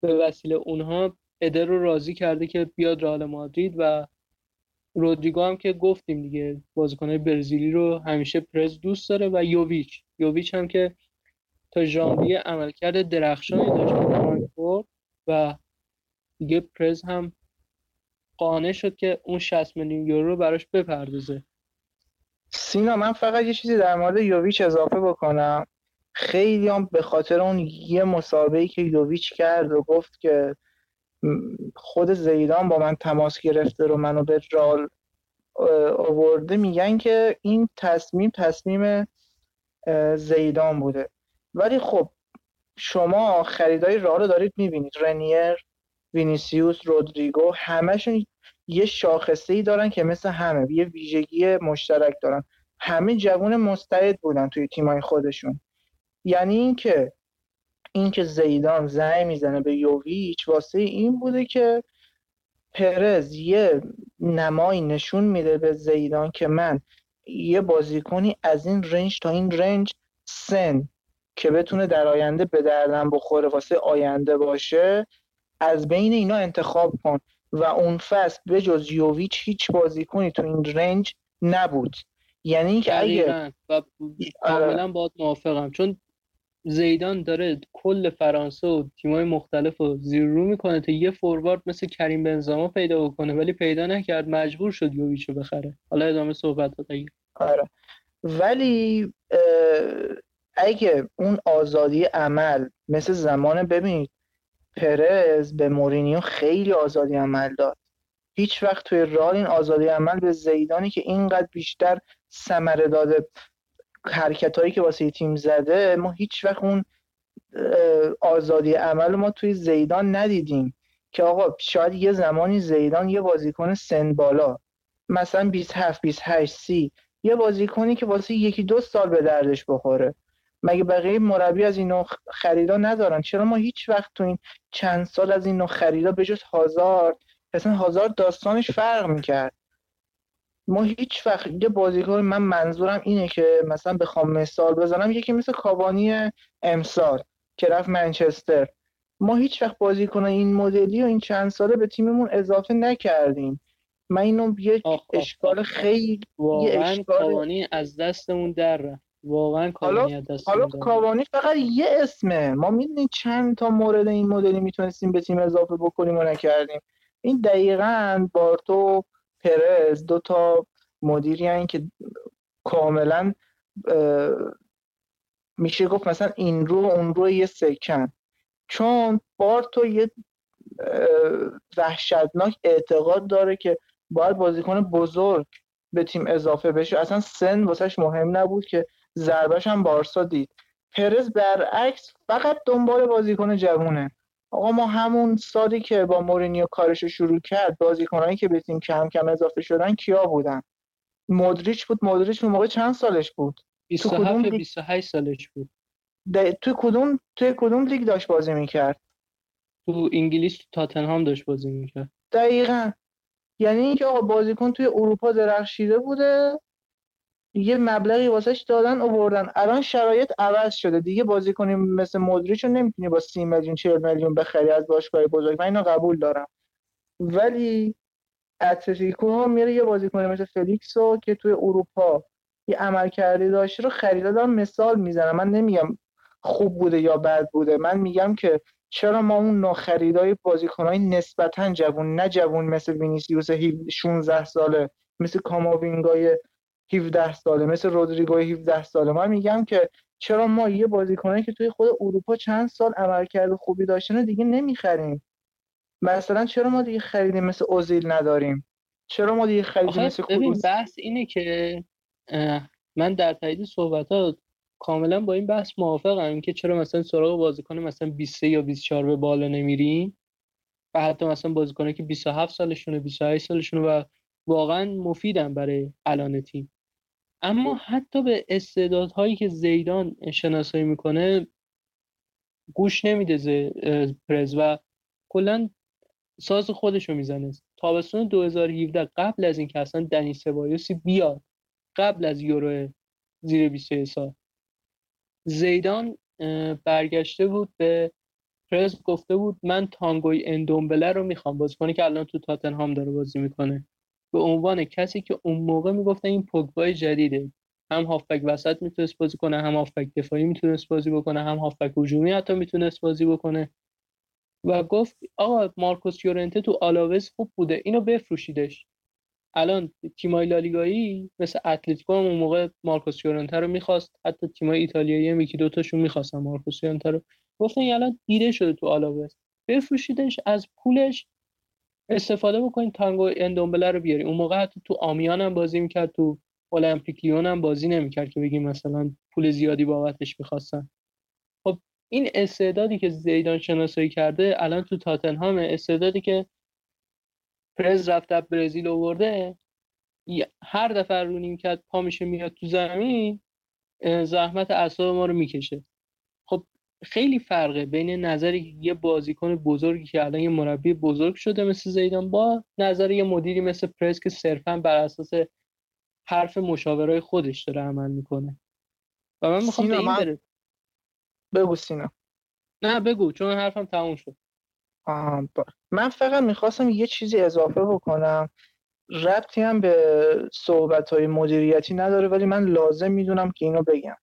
به وسیله اونها ادر رو راضی کرده که بیاد رئال مادرید و رودریگو هم که گفتیم دیگه بازیکنهای برزیلی رو همیشه پرز دوست داره و یوویچ. یوویچ هم که تا ژانویه عملکرد درخشانی داشت و دیگه پرز هم قانع شد که اون 60 میلیون یورو رو براش بپردازه. سینا من فقط یه چیزی در مورد یوویچ اضافه بکنم. خیلی هم به خاطر اون یه مسابقه که یوویچ کرد و گفت که خود زیدان با من تماس گرفته رو منو به رال آورده میگن که این تصمیم تصمیم زیدان بوده. ولی خب شما خریدای رال دارید می‌بینید. رنیر وینیسیوس رودریگو همشون یه شاخصه ای دارن که مثل همه یه ویژگی مشترک دارن. همه جوون مستعد بودن توی تیمای خودشون. یعنی اینکه اینکه زیدان زنگ می‌زنه به یوویچ واسه این بوده که پرز یه نمایی نشون میده به زیدان که من یه بازیکنی از این رنج تا این رنج سن که بتونه در آینده به دردم بخوره واسه آینده باشه از بین اینا انتخاب کن و اون فصل به جز یوویچ هیچ بازیکنی تو این رنج نبود. یعنی اینکه اگه و کاملا باید موافقم. چون زیدان داره کل فرانسه و تیمای مختلف رو زیر رو می‌کنه تا یه فوروارد مثل کریم بنزما پیدا بکنه ولی پیدا نکرد مجبور شد یوویچ رو بخره. حالا ادامه صحبت آره. ولی اگه اون آزادی عمل مثل زمان ببینید پرز به مورینیو خیلی آزادی عمل داد. هیچ وقت توی رال این آزادی عمل به زیدانی که اینقدر بیشتر ثمره داده حرکت هایی که واسه تیم زده ما هیچ وقت اون آزادی عمل ما توی زیدان ندیدیم. که آقا شاید یه زمانی زیدان یه بازیکن سن بالا مثلا 27 28 30 یه بازیکنی که واسه یکی دو سال به دردش بخوره. مگه بقیه مربی از این نوع خریدا ندارن؟ چرا ما هیچ وقت تو این چند سال از این نوع خریدا به جز هازارد مثلا هازارد داستانش فرق می‌کرد؟ ما هیچ وقت یه بازیکن من منظورم اینه که مثلا بخوام مثال بزنم یکی مثل کابانی امسال که رفت منچستر. ما هیچ وقت بازیکن این مدلی و این چند ساله به تیممون اضافه نکردیم. من اینو یه اشکال خیلی واقعا اشکال... از دستمون در رفت. واقعا حالا حالا کاوانی فقط یه اسمه. ما می‌دونیم چند تا مورد این مدلی می‌تونستیم به تیم اضافه بکنیم و نکردیم. این دقیقا بارتو پرز دو تا مدیری که کاملا میشه گفت مثلا این رو اون رو یه سکن. چون بارتو یه وحشتناک اعتقاد داره که باید بازیکن بزرگ به تیم اضافه بشه. اصلا سن واسهش مهم نبود که ضربش هم بارسا دید. پرز برعکس فقط دنبال بازیکن جوونه. آقا ما همون سالی که با مورینیو کارش رو شروع کرد بازیکنایی که به تیم کم کم اضافه شدن کیا بودن؟ مودریچ بود مودریچ اون موقع چند سالش بود؟ 27 28 سالش بود. تو کدوم تو کدوم لیگ داشت بازی می‌کرد؟ تو انگلیس تو تاتنهام داشت بازی می‌کرد. دقیقا. یعنی اینکه آقا بازیکن توی اروپا درخشیده بوده یه مبلغی واسش دادن آوردن. الان شرایط عوض شده. دیگه بازی کنیم مثل مودریچ رو نمی‌تونی با 30 میلیون 40 میلیون بخری از باشگاه بزرگ. من اینو قبول دارم. ولی اتلتیکو میره یه بازیکن مثل فلیکس رو که توی اروپا یه عمل کرده داشته رو خریده دارم مثال می‌زنم. من نمیگم خوب بوده یا بد بوده. من میگم که چرا ما اون نوع خریدای بازیکنهای نسبتا جوون نه جوون مثل وینیسیوس 16 ساله مثل کاماوینگای 17 ساله مثل رودریگو 17 ساله. من میگم که چرا ما یه بازیکنایی که توی خود اروپا چند سال عملکرد خوبی داشتن دیگه نمی‌خریم؟ مثلا چرا ما دیگه خریدیم مثل اوزیل نداریم؟ چرا ما دیگه خریدیم مثل ببین بحث اینه که من در تایید صحبتات کاملا با این بحث موافقم که چرا مثلا سراغ بازیکن مثلا 23 یا 24 به بالا نمیریم؟ و حتی مثلا بازیکنه که 27 سالشونه 28 سالشونه و واقعا مفیدن برای الان تیم. اما حتی به استعدادهایی که زیدان شناسایی می‌کنه گوش نمیده پرز و کلا ساز خودشو می‌زنه. تابستون 2017 قبل از اینکه اصلا دنی سبایوسی بیاد قبل از یورو زیر 21 سال. زیدان برگشته بود به پرز گفته بود من تانگوی اندومبله رو می‌خوام بازیکنی که الان تو تاتنهام داره بازی می‌کنه. به عنوان کسی که اون موقع می‌گفتن این پوگبای جدیده. هم هافبک وسط می‌تونست بازی کنه هم هافبک دفاعی می‌تونست بازی بکنه هم هافبک هجومی حتی می‌تونست بازی بکنه. و گفت آقا مارکوس یورنته تو آلاوز خوب بوده اینو بفروشیدش. الان تیمای لالیگایی مثل اتلتیکو هم اون موقع مارکوس یورنته رو می‌خواست حتی تیمای ایتالیایی هم یکی دوتاشون می‌خواستن مارکوس یورنته رو. گفتن الان دیده شده تو آلاوز بفروشیدش از پولش استفاده بکنید تانگو اندومبله رو بیاری. اون موقع حتی تو آمیان هم بازی می‌کرد تو المپیک لیون هم بازی نمی‌کرد که بگیم مثلا پول زیادی بابتش می‌خواستن. خب این استعدادی که زیدان شناسایی کرده الان تو تاتنهام استعدادی که پرز رفته برزیل آورده هر دفعه رو کرد پا میشه میاد تو زمین زحمت اعصاب ما رو می‌کشه. خیلی فرقه بین نظر یه بازیکن بزرگی که الان یه مربی بزرگ شده مثل زیدان با نظر یه مدیری مثل پرس که صرفا بر اساس حرف مشاورای خودش داره عمل می‌کنه. و من می‌خوام به این بره بگو سینا. نه بگو چون حرفم تموم شد. من فقط می‌خواستم یه چیزی اضافه بکنم. ربطی هم به صحبت های مدیریتی نداره ولی من لازم می‌دونم که اینو بگم.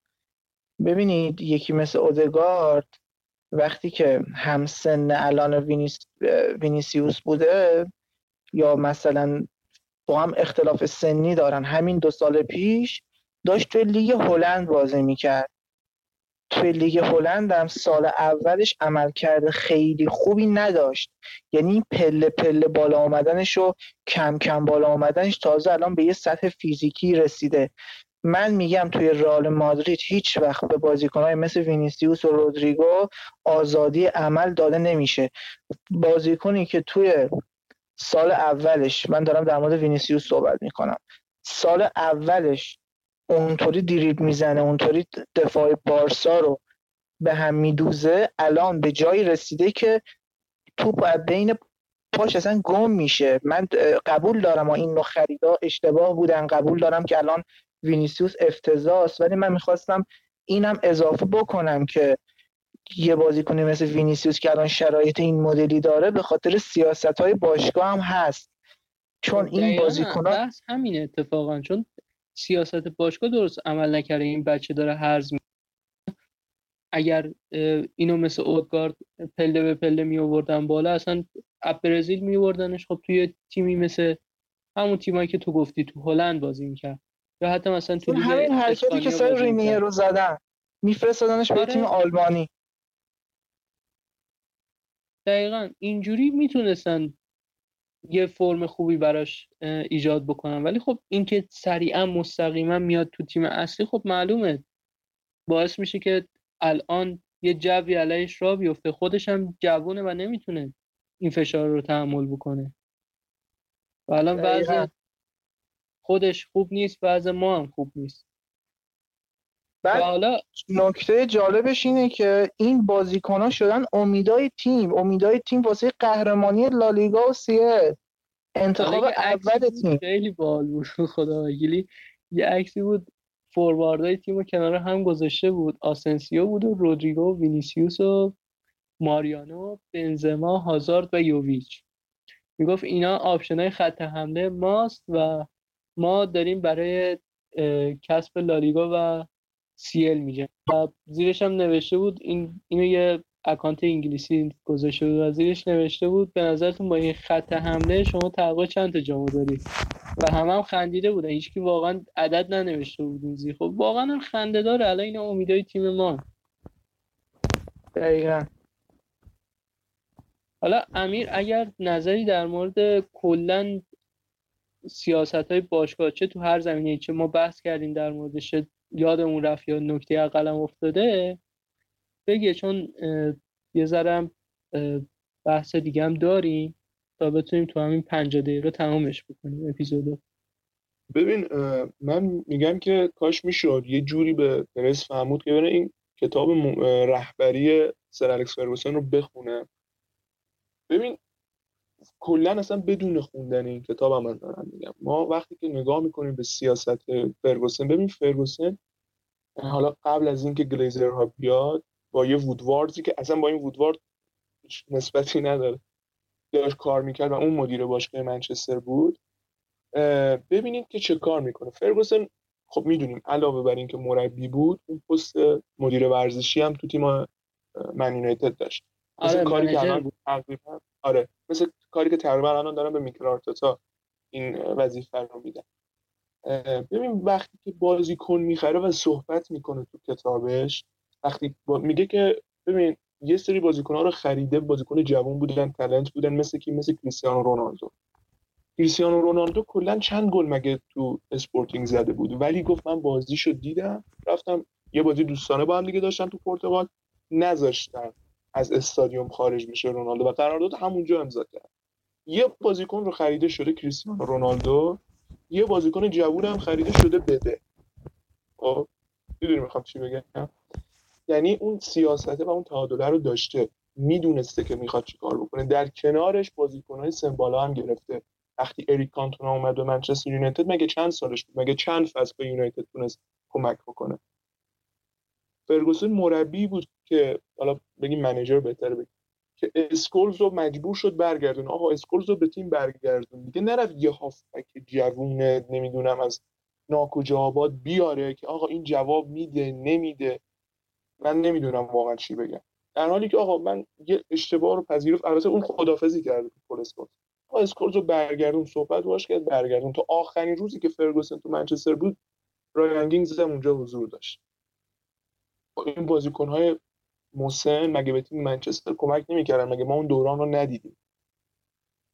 ببینید یکی مثل اودگارد وقتی که هم سن الان وینیس... وینیسیوس بوده یا مثلا با هم اختلاف سنی دارن همین دو سال پیش داشت توی لیگ هلند بازی می‌کرد. توی لیگ هلند هم سال اولش عملکرد خیلی خوبی نداشت. یعنی پله پله بالا آمدنش و کم کم بالا آمدنش تازه الان به یه سطح فیزیکی رسیده. من میگم توی رئال مادرید هیچ وقت به بازیکنهای مثل وینیسیوس و رودریگو آزادی عمل داده نمیشه. بازیکنی که توی سال اولش من دارم در مورد وینیسیوس صحبت می‌کنم. سال اولش اونطوری دریب می‌زنه اونطوری دفاع بارسا رو به هم میدوزه الان به جایی رسیده که توپ بین پاش اصلا گم میشه. من قبول دارم و این نوع خریدا اشتباه بودن. قبول دارم که الان وینیسیوس افتضاست ولی من می‌خواستم اینم اضافه بکنم که یه بازیکنی مثل وینیسیوس که الان شرایط این مدلی داره به خاطر سیاست های باشگاه هم هست. چون این بازیکن بحث همین اتفاقا. چون سیاست باشگاه درست عمل نکرده این بچه داره هرز می اگر اینو مثل اودگارد پله به پله می آوردن بالا اصلا برزیل می آوردنش خب توی تیمی مثل همون تیمایی که تو گفتی تو هلند بازی می‌کرد. یا حتی مثلا تو لیگ همین حرکتی که سر رینیه رو زدن. میفرستادنش به آره. تیم آلمانی دقیقا. اینجوری می‌تونستن یه فرم خوبی براش ایجاد بکنن. ولی خب اینکه سریعا مستقیما میاد تو تیم اصلی خب معلومه. باعث میشه که الان یه جوی علیش را بیفته. خودش هم جوونه و نمی‌تونه این فشار رو تحمل بکنه. و الان وضع خودش خوب نیست وضع ما هم خوب نیست. بعد حالا نکته جالبش اینه که این بازیکن ها شدن امیدای تیم. امیدای تیم واسه قهرمانی لالیگا و سیه انتخاب اول تیم. خیلی باحال بود خدا یه عکسی بود فورواردای تیم و کنار هم گذاشته بود. آسنسیو بود و رودریگو و وینیسیوس و ماریانو بنزما هازارد و یوویچ. می‌گفت اینا option های خط حمله ماست و ما داریم برای کسب لالیگا و سیل میگه و زیرش هم نوشته بود این اینو یه اکانت انگلیسی گذاشته بود و زیرش نوشته بود به نظرتون با این خط حمله شما تقریبا چند تا جامو دارید؟ و همه هم خندیده بودن. هیچکی واقعا عدد ننوشته بود این خب واقعا هم خنده داره. الان این امیدای تیم ما دقیقا. حالا امیر اگر نظری در مورد کلا سیاست های باشگاه چه تو هر زمینه چه ما بحث کردیم در موردش یادمون رفت یا نکته اقلم افتاده بگه چون یه ذرم بحث دیگه هم داریم تا بتونیم تو همین پنجاه دقیقه تمامش بکنیم اپیزودو ببین من میگم که کاش می‌شد یه جوری به پرس فهمود که بره این کتاب رهبری سر الکس فرگوسن رو بخونه. ببین کلا اصلا بدون خوندن این کتاب هم من دارم میگم. ما وقتی که نگاه می‌کنیم به سیاست فرگوسن ببین فرگوسن حالا قبل از اینکه گلیزرها بیاد با یه وودواردی که اصلا با این وودوارد نسبتی نداره. داشت کار می‌کرد و اون مدیر باشگاه منچستر بود. ببینید که چه کار می‌کنه. فرگوسن خب می‌دونیم علاوه بر اینکه مربی بود اون پست مدیر ورزشی هم تو تیم من یونایتد داشت. آره کاری که الان آره مثل کاری که تقریبا الان دارن به میکل این وظیفه رو میدن ببین وقتی که بازیکن می‌خره و صحبت می‌کنه تو کتابش وقتی میگه که ببین یه سری بازیکن ها رو خریده بازیکن جوان بودن talent بودن مثل کی؟ مثل کریستیانو رونالدو. کریستیانو رونالدو کلا چند گل مگه تو اسپورتینگ زده بود؟ ولی گفت من بازیشو دیدم رفتم یه بازی دوستانه با هم دیگه داشتن تو پرتغال نذاشتن. از استادیوم خارج بشه رونالدو. و قرارداد همونجا امضا کرد. یه بازیکن رو خریده شده کریستیانو رونالدو. یه بازیکن جوون هم خریده شده بده. خب می‌دونی می‌خوام چی بگم؟ یعنی اون سیاسته و اون تعادله رو داشته. می‌دونسته که می‌خواد چیکار بکنه. در کنارش بازیکنهای سمبالا هم گرفته. وقتی اریک کانتونا اومد به منچستر یونایتد مگه چند سالش بود؟ مگه چند فصل به یونایتد تونست کمک بکنه؟ فرگوسن مربی بود که حالا بگیم manager بهتره بگیم که اسکولز رو مجبور شد برگردون آقا اسکولز رو به تیم برگردون. دیگه نرفت یه هافبک جوونه نمی‌دونم از ناکجا آباد بیاره که آقا این جواب میده نمیده. من نمی‌دونم واقعا چی بگم. در حالی که آقا من یه اشتباه رو پذیرفت. البته اون خدافزی کرده پل اسکولز. آقا اسکولز رو برگردون صحبت باش کرد برگردون. تا آخرین روزی که فرگوسن تو منچستر بود رایان گیگز هم اونجا حضور داشت. این بازیکن‌های مسن مگه به تیم منچستر کمک نمی‌کردن؟ مگه ما اون دوران رو ندیدیم؟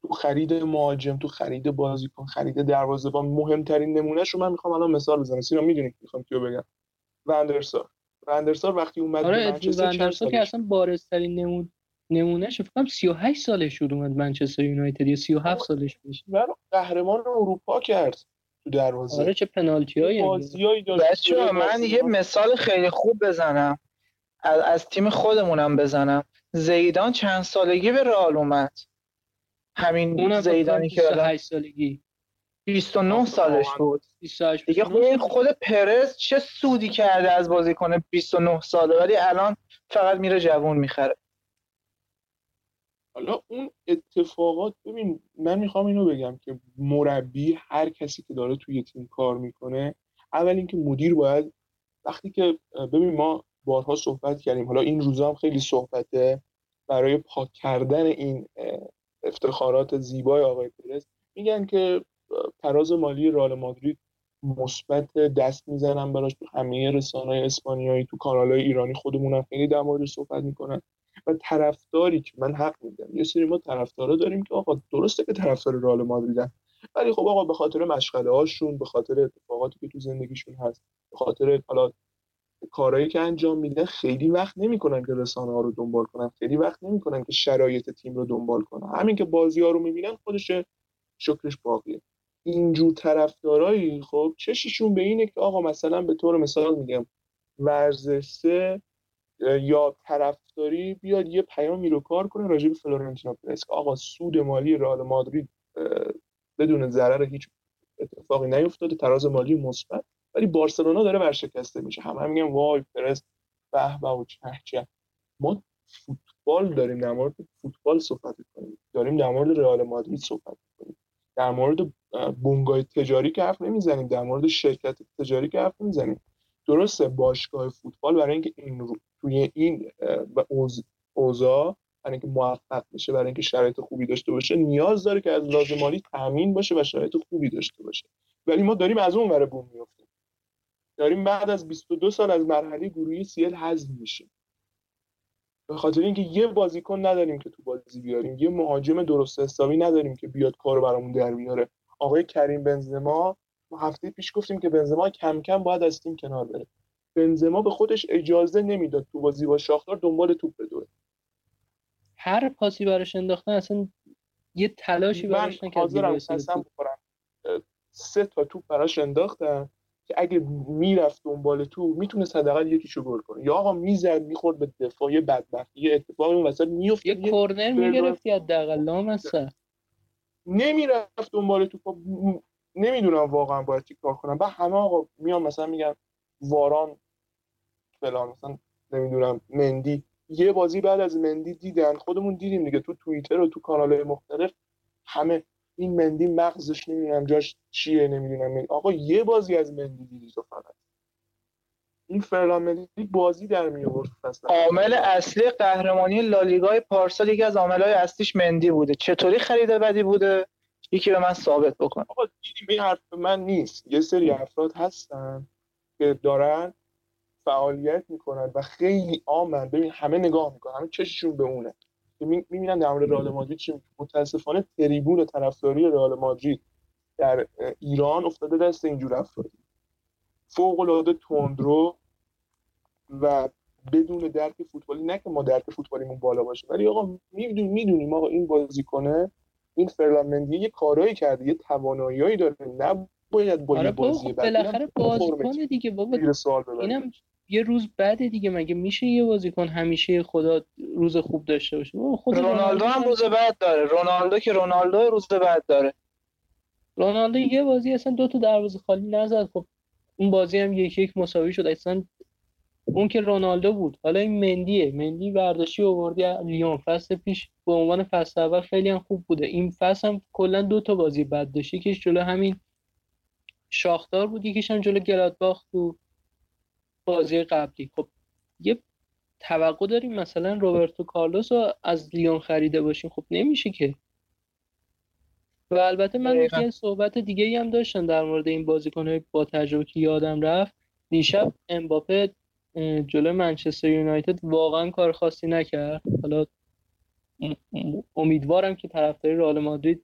تو خرید مهاجم تو خرید بازیکن خرید دروازه‌بان مهمترین نمونهش رو من می‌خوام الان مثال بزنم. سینا می‌دونی می‌خوام کیو بگم. وندرسار وندرسار وقتی اومد آره وندرسار که اصلا بارزترین نمون نمونهش فکر کنم 38 سالش شد اومد منچستر یونایتد یا 37 سالش میشه قهرمان اروپا کرد. تو دروازه. آره چه پنالتیایی بازیایی بچه من یه مثال خیلی خوب بزنم. از, از تیم خودمونم بزنم. زیدان چند سالگی به رئال اومد؟ همین زیدانی که 28 سالگی. 29 سالش بود. 28 دیگه خود خود پرز چه سودی کرده از بازیکن 29 ساله؟ ولی الان فقط میره جوون می‌خره. حالا اون اتفاقات ببین من می‌خوام اینو بگم که مربی هر کسی که داره توی تیم کار می‌کنه اول اینکه مدیر باید وقتی که ببین ما بارها صحبت کردیم حالا این روزا هم خیلی صحبته برای پاک کردن این افتخارات زیبای آقای پرز میگن که تراز مالی رئال مادرید مثبت دست می‌زنن براش تو همه رسانه‌های اسپانیایی تو کانالهای ایرانی خودمون هم خیلی در مورد صحبت می‌کنن. و طرفداری که من حق میدم. یه سری ما طرفدارا داریم که آقا درسته که طرفدار رئال مادریدن ولی خب آقا به خاطر مشغله هاشون به خاطر اتفاقاتی که تو زندگیشون هست به خاطر حالا کارهایی که انجام میدن خیلی وقت نمی‌کنن که رسانه ها رو دنبال کنن. خیلی وقت نمی‌کنن که شرایط تیم رو دنبال کنن. همین که بازی ها رو می‌بینن خودش شکرش باقیه. اینجور طرفدارایی خب چششون به اینه که آقا مثلا به طور مثال میگم ورزشه یا طرفداری بیاد یه پیامی رو کار کنه راجع به فلورنتینو پرس آقا سود مالی رئال مادرید بدون ضرر هیچ اتفاقی نیفتاده تراز مالی مثبت ولی بارسلونا داره ورشکسته میشه. همه هم میگن وای پرس به به و چه ما فوتبال داریم در مورد فوتبال صحبت کنیم داریم در مورد رئال مادرید صحبت کنیم در مورد بونگای تجاری که حرف نمی‌زنیم. در مورد شرکت تجاری که حرف نمی‌زنیم. درسته باشگاه فوتبال برای اینکه این رو توی این اوضاع برای اینکه موفق بشه برای اینکه شرایط خوبی داشته باشه نیاز داره که از لازم مالی تامین باشه و شرایط خوبی داشته باشه. ولی ما داریم از اون ور بوم میافتیم. داریم بعد از 22 سال از مرحله گروهی سیل حذف میشیم. به خاطر اینکه یه بازیکن نداریم که تو بازی بیاریم یه مهاجم درست حسابی نداریم که بیاد کارو برامون در بیاره. آقای کریم بنزما ما هفته پیش گفتیم که بنزما کم کم باید از تیم کنار بره. بنزما به خودش اجازه نمی‌داد تو بازی با شاختار دنبال توپ بدوه هر پاسی براش انداختن اصلا یه تلاشی براش نکرد من حاضرم قسم بخورم. سه تا توپ براش انداختن که اگه می‌رفت دنبال تو می‌تونه حداقل یکیشو گل کنه. یا آقا می‌زد می‌خورد به دفاعی بدبختی یه اتفاقی اون وسط میفت یه کورنر می‌گرفتی حداقل لامصب. نمی‌رفت دنبال تو نمی‌دونم واقعا باید چی کار کنم. بعد همه آقا میان مثلا میگن واران فلان مثلا نمی‌دونم مندی. یه بازی بعد از مندی دیدن خودمون دیدیم دیگه. تو توییتر و تو کانال مختلف همه این مندی مغزش نمی‌دونم جاش چیه نمی‌دونم. آقا یه بازی از مندی دیدی تو فقط. این فرلان بازی در می آورد عامل اصلی قهرمانی لالیگای پارسال یکی از عاملهای اصلیش مندی بوده. چطوری خرید بدی بوده؟ یکی به من ثابت بکن. آقا این حرف من نیست. یه سری افراد هستن که دارن فعالیت می‌کنن و خیلی آمن. ببین همه نگاه می‌کنن همه چششون به اونه. می‌بینن در مورد رئال مادرید چی متاسفانه تریبون طرفداری رئال مادرید در ایران افتاده دست اینجور افرادی فوق العاده تندرو و بدون درک فوتبالی نه که ما درک فوتبالیمون بالا باشه ولی آقا می‌دونیم می‌دونیم آقا این بازیکنه این فرلان یه کارایی کرده یه تواناییایی داره. نباید با آره بازی خب بالاخره بازیکن دیگه بابا. اینم یه روز بعد دیگه مگه میشه یه بازیکن همیشه خدا روز خوب داشته باشه؟ خود رونالدو هم روز بعد داره. رونالدو که رونالدو روز بعد داره. رونالدو یه بازی اصلا دو تا دروازه خالی نزد. خب اون بازی هم یک یک مساوی شد. اصلا اون که رونالدو بود. حالا این مندیه. مندی برداشتی آوردی. لیون فصل پیش به عنوان فصل اول خیلی هم خوب بوده. این فصل هم کلا دو تا بازی بد داشت یکیش جلو همین شاختار بود یکیش هم جلو گلادباخ تو بازی قبلی. خب یه توقع داریم مثلا روبرتو کارلوس رو از لیون خریده باشیم. خب نمیشه که. و البته من یه صحبت دیگه ای هم داشتم در مورد این بازیکن با تجربه که یادم رفت. دیشب امباپه جلو منچستر یونایتد واقعا کار خاصی نکرد. حالا امیدوارم که طرفداری رئال مادرید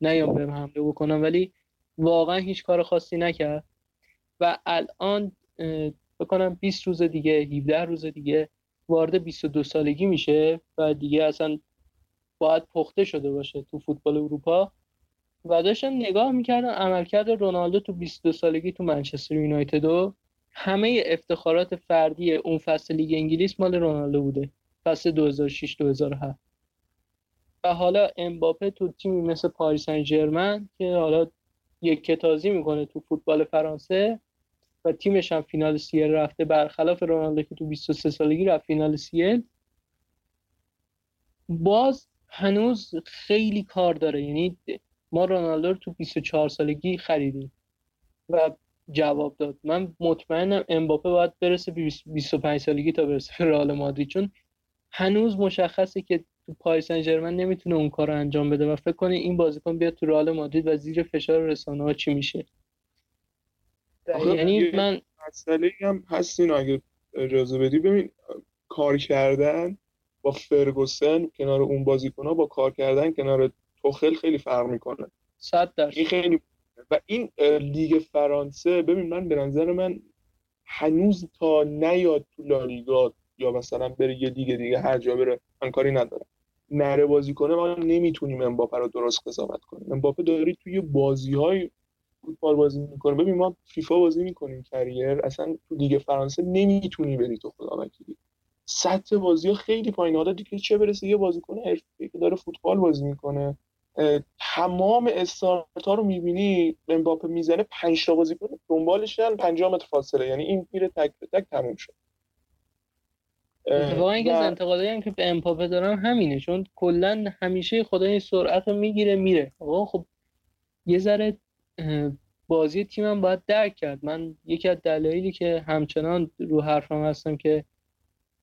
نیام به حمله بکنم. ولی واقعا هیچ کار خاصی نکرد. و الان بکنم 20 روز دیگه 17 روز دیگه وارد 22 سالگی میشه و دیگه اصلا باید پخته شده باشه تو فوتبال اروپا. و داشتم نگاه می‌کردم عملکرد رونالدو تو 22 سالگی تو منچستر یونایتد و همه افتخارات فردی اون فصل لیگ انگلیس مال رونالدو بوده فصل 2006 2007 و حالا امباپه تو تیمی مثل پاریس سن که حالا یک کتازی می‌کنه تو فوتبال فرانسه و تیمش هم فینال سیل رفته برخلاف رونالدو که تو 23 سالگی رفت فینال سیل. باز هنوز خیلی کار داره. یعنی ما رونالدو رو تو 24 سالگی خریدیم و جواب داد. من مطمئنم امباپه باید برسه 25 سالگی تا برسه به رئال مادرید. چون هنوز مشخصه که تو پاریس سن ژرمن نمی‌تونه اون کار رو انجام بده و فکر کنه این بازیکن بیاد تو رئال مادرید و زیر فشار رسانه ها چی میشه؟ یعنی من مسئله هم هستین اگه اجازه بدی. ببین کار کردن با فرگوسن کنار اون بازیکن ها با کار کردن کنار توخل خیلی فرق می‌کنه. صد درصد. این خیلی و این لیگ فرانسه ببین من به نظر من هنوز تا نیاد تو لالیگا یا مثلا بره یه دیگه دیگه هر جا بره من کاری ندارم. نره بازی کنه ما نمی‌تونیم امباپه رو درست قضاوت کنیم. امباپه داری توی بازی های فوتبال بازی می‌کنه. ببین ما فیفا بازی می‌کنیم کریر. اصلا تو لیگ فرانسه نمی‌تونی بری تو خدا وکیلی. سطح بازی ها خیلی پایین. حالا دیگه چه برسه یه بازیکن حرفه‌ای که داره فوتبال بازی می‌کنه. تمام استارت ها رو می‌بینی امباپه می‌زنه 5 تا بازیکن دنبالشن 50 متر فاصله. یعنی این میره تک به تک تموم شد. اتفاقا اینکه از انتقادایی هم که به امپاپه دارم همینه چون کلا همیشه خدای سرعت رو می‌گیره میره. آقا خب یه ذره بازی تیمم باید درک کرد. من یکی از دلایلی که همچنان رو حرفم هستم که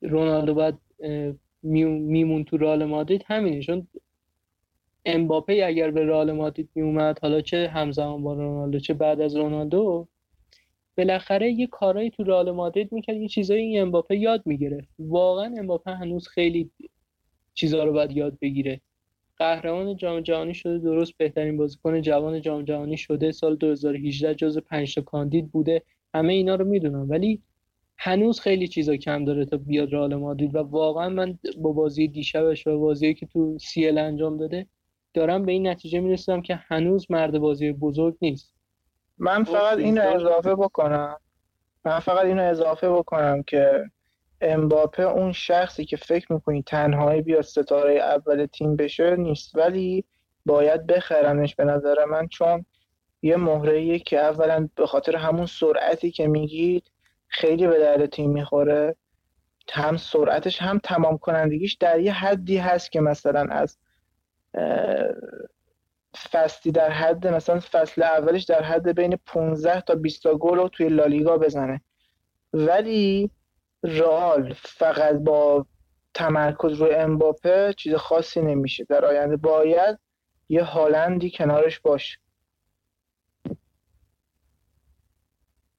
رونالدو باید میمون تو رال مادرید همینه. چون امباپه اگر به رال مادرید میومد حالا چه همزمان با رونالدو چه بعد از رونالدو بالاخره یه کارایی تو رئال مادرید می‌کرد یه چیزایی این امباپه یاد می‌گرفت. واقعا امباپه هنوز خیلی چیزها رو باید یاد بگیره. قهرمان جام جهانی شده درست بهترین بازیکن جوان جام جهانی شده سال 2018 جز 5 تا کاندید بوده. همه اینا رو می‌دونم ولی هنوز خیلی چیزا کم داره تا بیاد رئال مادرید. و واقعا من با بازی دیشبش و بازی که تو سیل انجام داده دارم به این نتیجه می‌رسم که هنوز مرد بازی بزرگ نیست. من فقط اینو اضافه بکنم. من فقط اینو اضافه بکنم که امباپه اون شخصی که فکر می‌کنی تنهایی بیاد ستاره اول تیم بشه نیست. ولی باید بخرنش به نظر من چون یه مهره که اولا به خاطر همون سرعتی که میگید خیلی به درد تیم می‌خوره. هم سرعتش هم تمام کنندگیش در یه حدی هست که مثلا از فصلی در حد مثلا فصل اولش در حد بین 15 تا 20 گل رو توی لالیگا بزنه. ولی رئال فقط با تمرکز روی امباپه چیز خاصی نمیشه. در آینده باید یه هالندی کنارش باشه.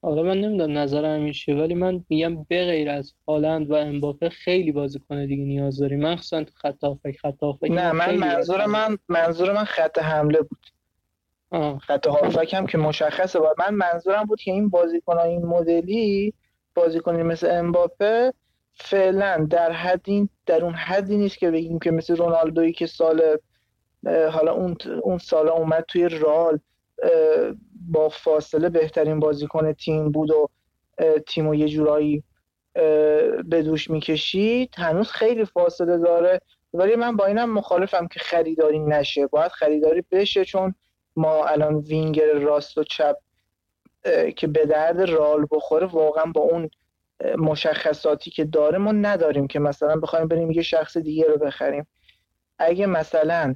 حالا من نمی‌دونم نظرم میشه ولی من میگم به غیر از هالند و امباپه خیلی بازیکن دیگه نیاز داریم. مخصوصا تو خط هافک خط هافک نه من منظور من منظور من خط حمله بود. آه. خط هافک هم که مشخصه. بود من منظورم بود که این بازیکن این مدلی بازیکنی مثل امباپه فعلا در حدی در اون حدی نیست که بگیم که مثل رونالدویی که سال حالا اون اون سال اومد توی رال با فاصله بهترین بازیکن تیم بود و تیم و یه جورایی به دوش می‌کشید. هنوز خیلی فاصله داره. ولی من با اینم مخالفم که خریداری نشه. باید خریداری بشه چون ما الان وینگر راست و چپ که به درد رال بخوره واقعا با اون مشخصاتی که داره ما نداریم که مثلا بخوایم بریم یه شخص دیگه رو بخریم. اگه مثلا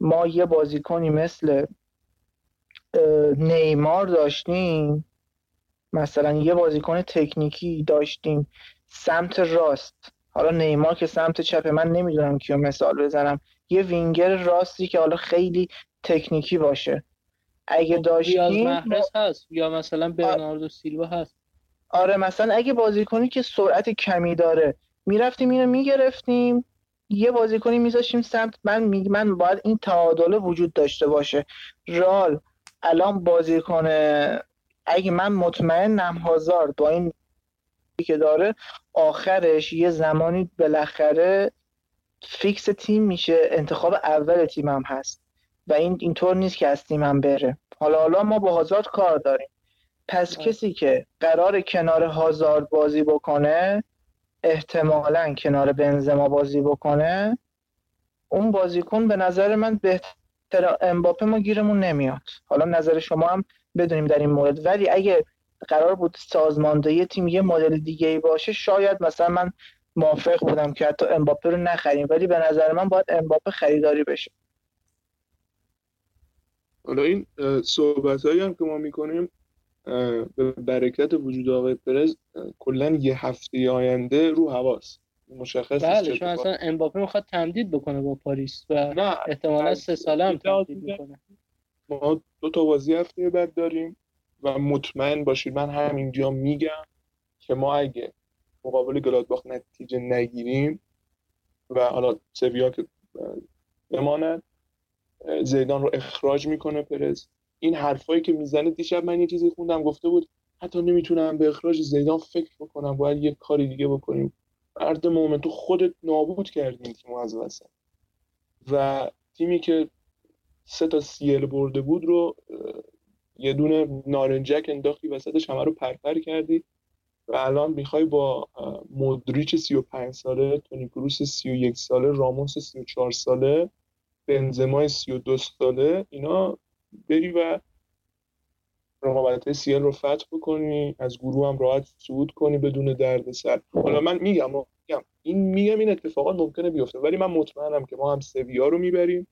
ما یه بازیکنی مثل نیمار داشتیم. مثلا یه بازیکن تکنیکی داشتیم. سمت راست. حالا نیمار که سمت چپه من نمی‌دونم کیو مثال بزنم. یه وینگر راستی که حالا خیلی تکنیکی باشه. اگه داشتیم هست. یا مثلا برناردو سیلوا هست. آره مثلا اگه بازیکنی که سرعت کمی داره می‌رفتیم اینو می‌گرفتیم. یه بازیکنی میذاشیم سمت. من می من باید این تعادل وجود داشته باشه. رال الان بازیکن اگه من مطمئنم هازارد با این که داره آخرش یه زمانی بالاخره فیکس تیم میشه انتخاب اول تیمم هست و این اینطور نیست که از تیمم بره. حالا حالا ما با هازارد کار داریم. پس کسی که قرار کنار هازارد بازی بکنه احتمالا کنار بنزما بازی بکنه اون بازیکن به نظر من بهتر امباپه ما گیرمون نمیاد. حالا نظر شما هم بدونیم در این مورد. ولی اگه قرار بود سازماندهی تیم یه مدل دیگه ای باشه شاید مثلا من موافق بودم که حتی امباپه رو نخریم. ولی به نظر من باید امباپه خریداری بشه. حالا این صحبت هایی هم که ما می‌کنیم به برکت وجود آقای پرز کلا یه هفته آینده رو حواست مشخص بله چون اصلا امباپه می‌خواد تمدید بکنه با پاریس و نه احتمالا سه ساله هم تمدید بکنه ما دو تا بازی هفته بعد داریم و مطمئن باشید من همینجا میگم که ما اگه مقابل گلادباخ نتیجه نگیریم و حالا سویا که بماند زیدان رو اخراج می‌کنه پرز این حرفایی که می‌زنه دیشب من یه چیزی خوندم گفته بود حتی نمی‌تونم به اخراج زیدان فکر بکنم باید یه کاری دیگه بکنیم. مرد مومن تو خودت نابود کردیم تیم از وسط. و تیمی که سه تا سیل برده بود رو یه دونه نارنجک انداختی وسطش همه رو پرپر کردی. و الان می‌خوای با مدریچ 35 ساله تونی کروس 31 ساله راموس 34 ساله بنزمای 32 ساله اینا بری و رقابت سیل رو فتح بکنی از گروه هم راحت صعود کنی بدون درد سر حالا من میگم میگم. این میگم این اتفاقات ممکنه بیفته ولی من مطمئنم که ما هم سویا رو می‌بریم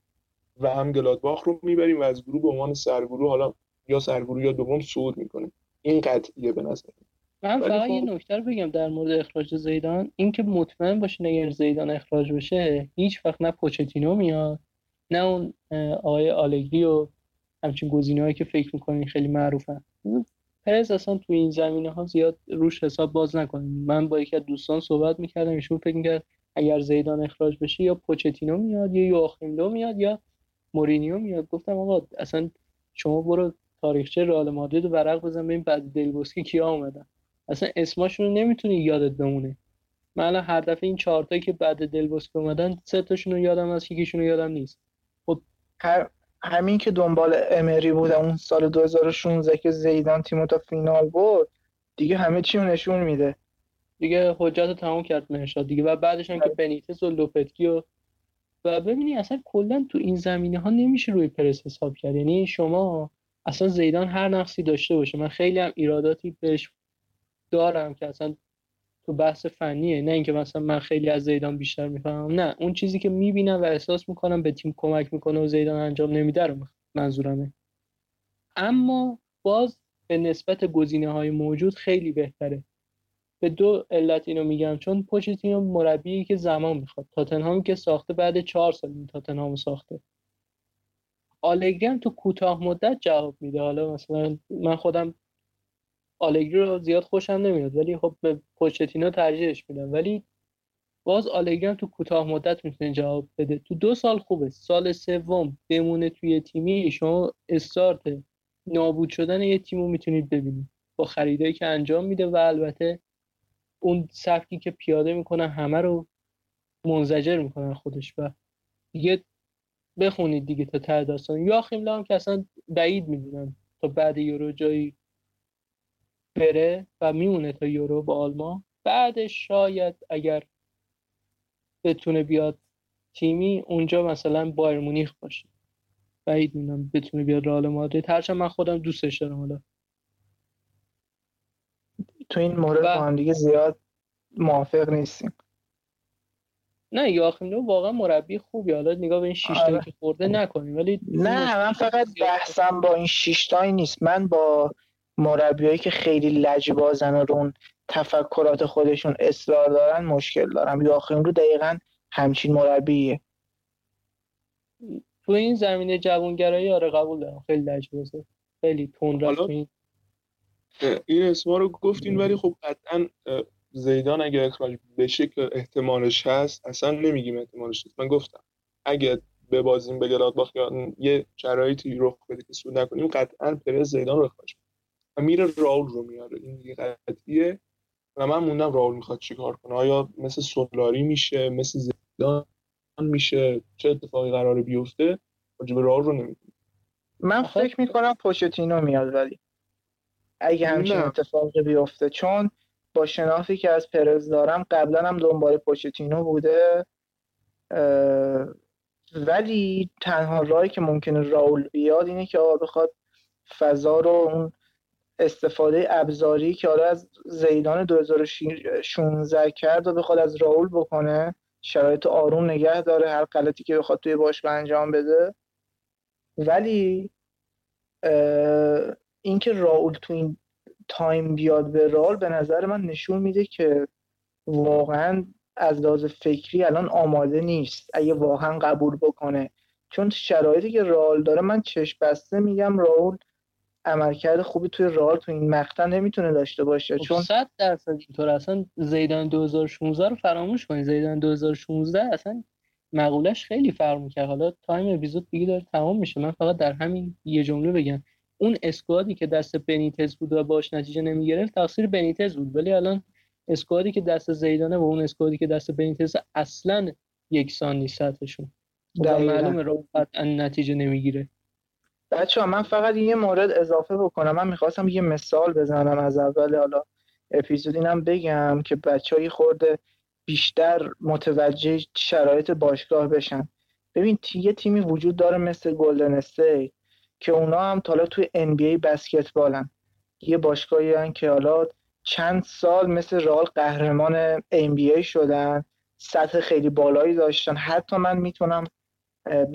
و هم گلادباخ رو می‌بریم و از گروه به عنوان سرگروه حالا یا سرگروه یا دوم صعود می‌کنیم. این قطعیه به نظر من. فقط یه خب نکته رو بگم در مورد اخراج زیدان. اینکه مطمئن باشه اگر زیدان اخراج بشه هیچ وقت نه پوچتینو میاد نه اون آقای آلگری و همچین گزینه‌هایی که فکر می‌کنین خیلی معروفن. پرز اصلا تو این زمینه ها زیاد روش حساب باز نکنیم من با یکی از دوستان صحبت می‌کردم ایشون فکر می‌کرد اگر زیدان اخراج بشه یا پوچتینو میاد یا یواخیم میاد یا مورینیو میاد. گفتم آقا اصلا شما برو تاریخچه رئال مادرید ورق بزن ببین بعد دلبوسکی کیا اومدن. اصلا اسماشون رو نمی‌تونی یادت بمونه. من الان هر دفعه این چهار که بعد دلبوسکی اومدن سه تاشون رو یادم از یکیشون رو یادم نیست. خب هر همین که دنبال امری بودم اون سال 2016 که زیدان تیمو تا فینال بود دیگه همه چی رو نشون میده. دیگه حجت تمام کرد مهرشاد دیگه. و بعدش هم که بله. بنیتس و لوپتکی و و ببینی اصلا کلا تو این زمینه ها نمیشه روی پرس حساب کرد. یعنی شما اصلا زیدان هر نقصی داشته باشه. من خیلی هم ایراداتی بهش دارم که اصلا تو بحث فنیه نه اینکه مثلا من خیلی از زیدان بیشتر می‌فهمم. نه اون چیزی که می‌بینم و احساس می‌کنم به تیم کمک می‌کنه و زیدان انجام نمیده رو منظورمه. اما باز به نسبت گزینه های موجود خیلی بهتره. به دو علت اینو میگم. چون پوچتینو مربی که زمان می‌خواد. تاتنهامی که ساخته بعد چهار سال این تاتنهام ساخته. آلگری هم تو کوتاه مدت جواب میده. حالا مثلا من خودم آلگری رو زیاد خوشم نمیاد ولی خب به پوچتینو ترجیحش میدم. ولی باز آلگری هم تو کوتاه مدت می‌تونه جواب بده. تو دو سال خوبه. سال سوم بمونه توی تیمی شما استارت نابود شدن یه تیمو می‌تونید ببینید. با خریدایی که انجام میده و البته اون سبکی که پیاده می‌کنن همه رو منزجر می‌کنن خودش و دیگه بخونید دیگه تا ته داستان. یاخیم هم که اصلا بعید می‌دونم تا بعد یورو جایی بره و میمونه تا یورو با آلمان. بعدش شاید اگر بتونه بیاد تیمی اونجا مثلا بایر مونیخ باشه. بعید می‌دونم بتونه بیاد رئال مادرید. هرچند من خودم دوستش دارم حالا. تو این مورد با هم دیگه زیاد موافق نیستیم. نه یاخیم واقعا مربی خوبی. حالا نگاه به این شش آره. که خورده نکنیم. ولی نه من فقط بحثم با این شش تایی نیست. من با مربیایی که خیلی لجبازن و رون تفکرات خودشون اصرار دارن مشکل دارم یاخیم رو دقیقا همچین مربیه. تو این زمینه جوانگرایی آره قبول دارم. خیلی لجبازه. خیلی تون این. اسما رو گفتین ولی خب قطعا زیدان اگه اخراج بشه که احتمالش هست اصلا نمیگیم احتمالش هست. من گفتم اگه بازیم به گلادباخ یا یه شرایطی رخ بده که سود نکنیم قطعا پرز زیدان رو اخراج و میره راول رو میاره. این دیگه قطعیه و من موندم راول می‌خواد چیکار کنه. آیا مثل سولاری میشه مثل زیدان میشه؟ چه اتفاقی قراره بیفته؟ راجب راول رو نمی‌دونم. من فکر می‌کنم پوشتینو میاد ولی اگه همچین اتفاقی بیفته. چون با شناختی که از پرز دارم قبلا هم دنبال پوچتینو بوده. ولی تنها راهی که ممکنه راول بیاد اینه که آقا بخواد فضا رو اون استفاده ابزاری که حالا از زیدان 2016 کرد و بخواد از راول بکنه شرایط آروم نگه داره هر غلطی که بخواد توی باش انجام بده. ولی اینکه راول تو این تایم بیاد به رال به نظر من نشون میده که واقعا از لحاظ فکری الان آماده نیست. اگه واقعا قبول بکنه. چون شرایطی که رئال داره من چشم بسته میگم راول عملکرد خوبی توی رئال تو این مقطع نمی‌تونه داشته باشه خب چون 100 درصد اینطور اصلا زیدان 2016 رو فراموش کنید. زیدان 2016 اصلا مقولش خیلی فرق می‌کرد. حالا تایم اپیزود دیگه داره تمام میشه. من فقط در همین یه جمله بگم. اون squad ی که دست بنیتز بود و باش نتیجه نمی‌گرفت تقصیر بنیتز بود. ولی الان squad ی که دست زیدانه و اون squad ی که دست بنیتز اصلا یکسان نیست سطحشون. و معلومه رو نتیجه نمی‌گیره. بچه ها من فقط یه مورد اضافه بکنم. من می‌خواستم یه مثال بزنم از اول. حالا اپیزود اینم بگم که بچه های خورده بیشتر متوجه شرایط باشگاه بشن. ببین یه تیمی وجود داره مثل گلدن استیت که اونا هم حالا توی NBA بسکتبالن. یه باشگاهی هن که حالا چند سال مثل رال قهرمان NBA شدن سطح خیلی بالایی داشتن. حتی من می‌تونم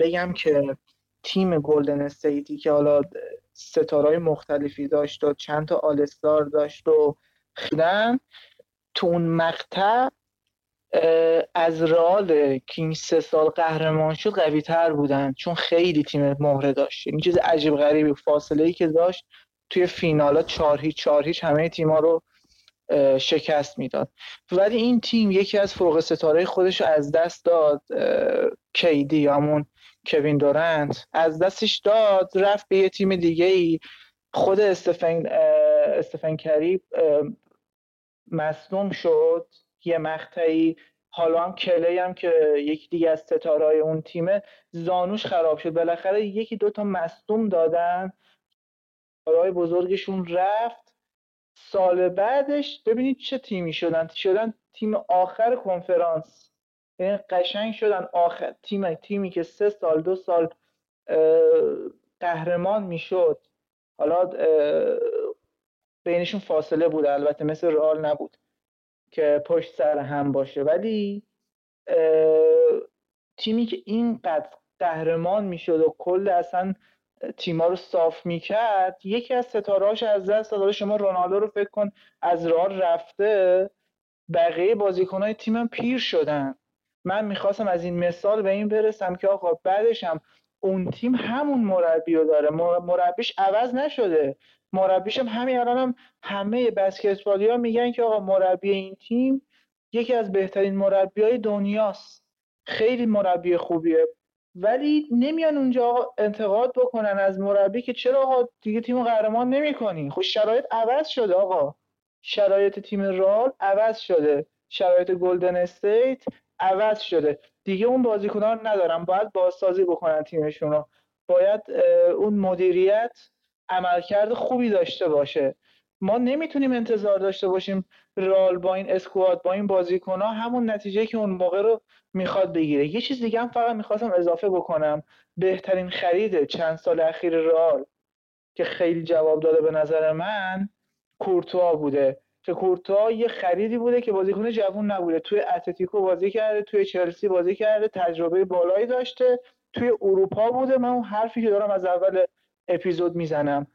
بگم که تیم گلدن استیتی که حالا ستارهای مختلفی داشت و چند تا آلستار داشت و خیدن تو اون مقطع از رال که سه سال قهرمان شد قوی تر بودن چون خیلی تیم مهره داشت. این چیز عجیب غریبی فاصله ای که داشت توی فینالا چهار هیچ چهار هیچ همه تیما رو شکست می‌داد. ولی این تیم یکی از فوق ستاره خودش رو از دست داد کیدی همون کوین دورنت از دستش داد رفت به یه تیم دیگه ای خود استفن استفن کری مصدوم شد. یه مقطعی. حالا هم کلی هم که یکی دیگه از ستاره اون تیمه. زانوش خراب شد. بالاخره یکی دوتا مصدوم دادن. ستاره بزرگشون رفت. سال بعدش ببینید چه تیمی شدن. شدن تیم آخر کنفرانس. یعنی قشنگ شدن. آخر تیم تیمی که سه سال دو سال قهرمان می‌شد. حالا بینشون فاصله بود. البته مثل رئال نبود که پشت سر هم باشه. ولی تیمی که اینقدر قهرمان می‌شد و کل اصلا تیما رو صاف می‌کرد یکی از ستارهاش از دست داد شما رونالدو رو فکر کن از راه رفته بقیه بازیکنهای تیمم پیر شدن. من می‌خواستم از این مثال به این برسم که آقا بعدش هم اون تیم همون مربی رو داره. مربیش عوض نشده. مربیش هم همین الان هم همه بسکتبالی ها میگن که آقا مربی این تیم یکی از بهترین مربی های دنیاست. خیلی مربی خوبیه. ولی نمیان اونجا انتقاد بکنن از مربی که چرا آقا دیگه تیم قهرمان نمی‌کنی؟ خب شرایط عوض شده آقا. شرایط تیم رال عوض شده. شرایط گلدن استیت عوض شده. دیگه اون بازیکنان ندارن. باید بازسازی بکنن تیمشون رو. باید اون مدیریت عملکرد خوبی داشته باشه. ما نمی‌تونیم انتظار داشته باشیم رال با این اسکواد با این بازیکن ها همون نتیجه که اون موقع رو می‌خواد بگیره. یه چیز دیگه هم فقط می‌خواستم اضافه بکنم. بهترین خرید چند سال اخیر رال که خیلی جواب داده به نظر من کورتوا بوده. که کورتوا یه خریدی بوده که بازیکن جوون نبوده. توی اتلتیکو بازی کرده توی چلسی بازی کرده تجربه بالایی داشته. توی اروپا بوده. من اون حرفی که دارم از اول اپیزود می‌زنم.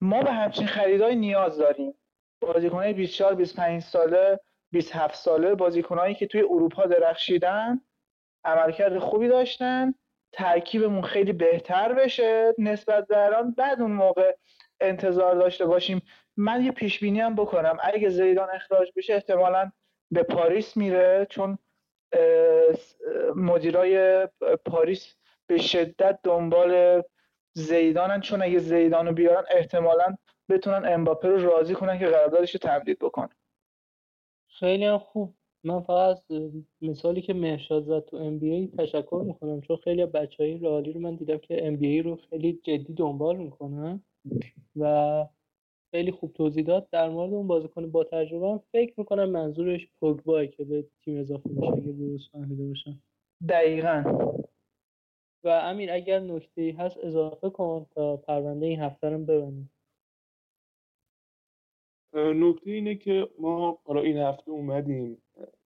ما به همچین خریدای نیاز داریم. بازیکنهای 24 25 ساله 27 ساله بازیکنهایی که توی اروپا درخشیدن عملکرد خوبی داشتن ترکیبمون خیلی بهتر بشه نسبت به الان. بعد اون موقع انتظار داشته باشیم من یه پیش بینی هم بکنم. اگه زیدان اخراج بشه احتمالا به پاریس میره چون مدیرای پاریس به شدت دنبال زیدانن. چون اگه زیدانو بیارن احتمالا بتونن امباپه رو راضی کنن که قراردادش رو تمدید بکنه. خیلی خوب. من فقط مثالی که مهشاد زد تو ام بی ای تشکر می‌کنم چون خیلی بچه های رالی رو من دیدم که ام بی ای رو خیلی جدی دنبال می‌کنن و خیلی خوب توضیح داد. در مورد اون بازیکن با تجربه هم فکر می‌کنم منظورش پوگبا که به تیم اضافه میشه اگه درست فهمیده باشم. دقیقا. و امیر اگر نکته ای هست اضافه کن تا پرونده این هفته رو ببندیم نکته اینه که ما حالا این هفته اومدیم.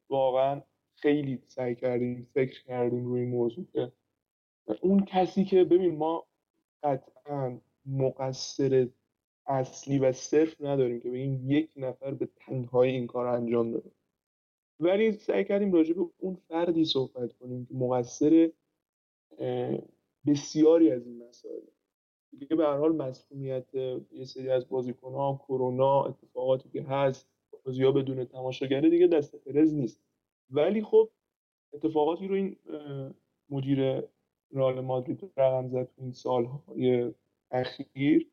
واقعا خیلی سعی کردیم فکر کردیم روی این موضوع که اون کسی که ببین ما قطعا مقصر اصلی و صرف نداریم که بگیم یک نفر به تنهایی این کار انجام داده. ولی سعی کردیم راجع به اون فردی صحبت کنیم که مقصر بسیاری از این مسائل. دیگه به هر حال مسئولیت یه سری از بازیکن ها کرونا اتفاقاتی که هست بازی ها بدون تماشاگره دیگه دست پرز نیست. ولی خب اتفاقاتی رو این مدیر رئال مادرید رقم زد تو این سالهای اخیر.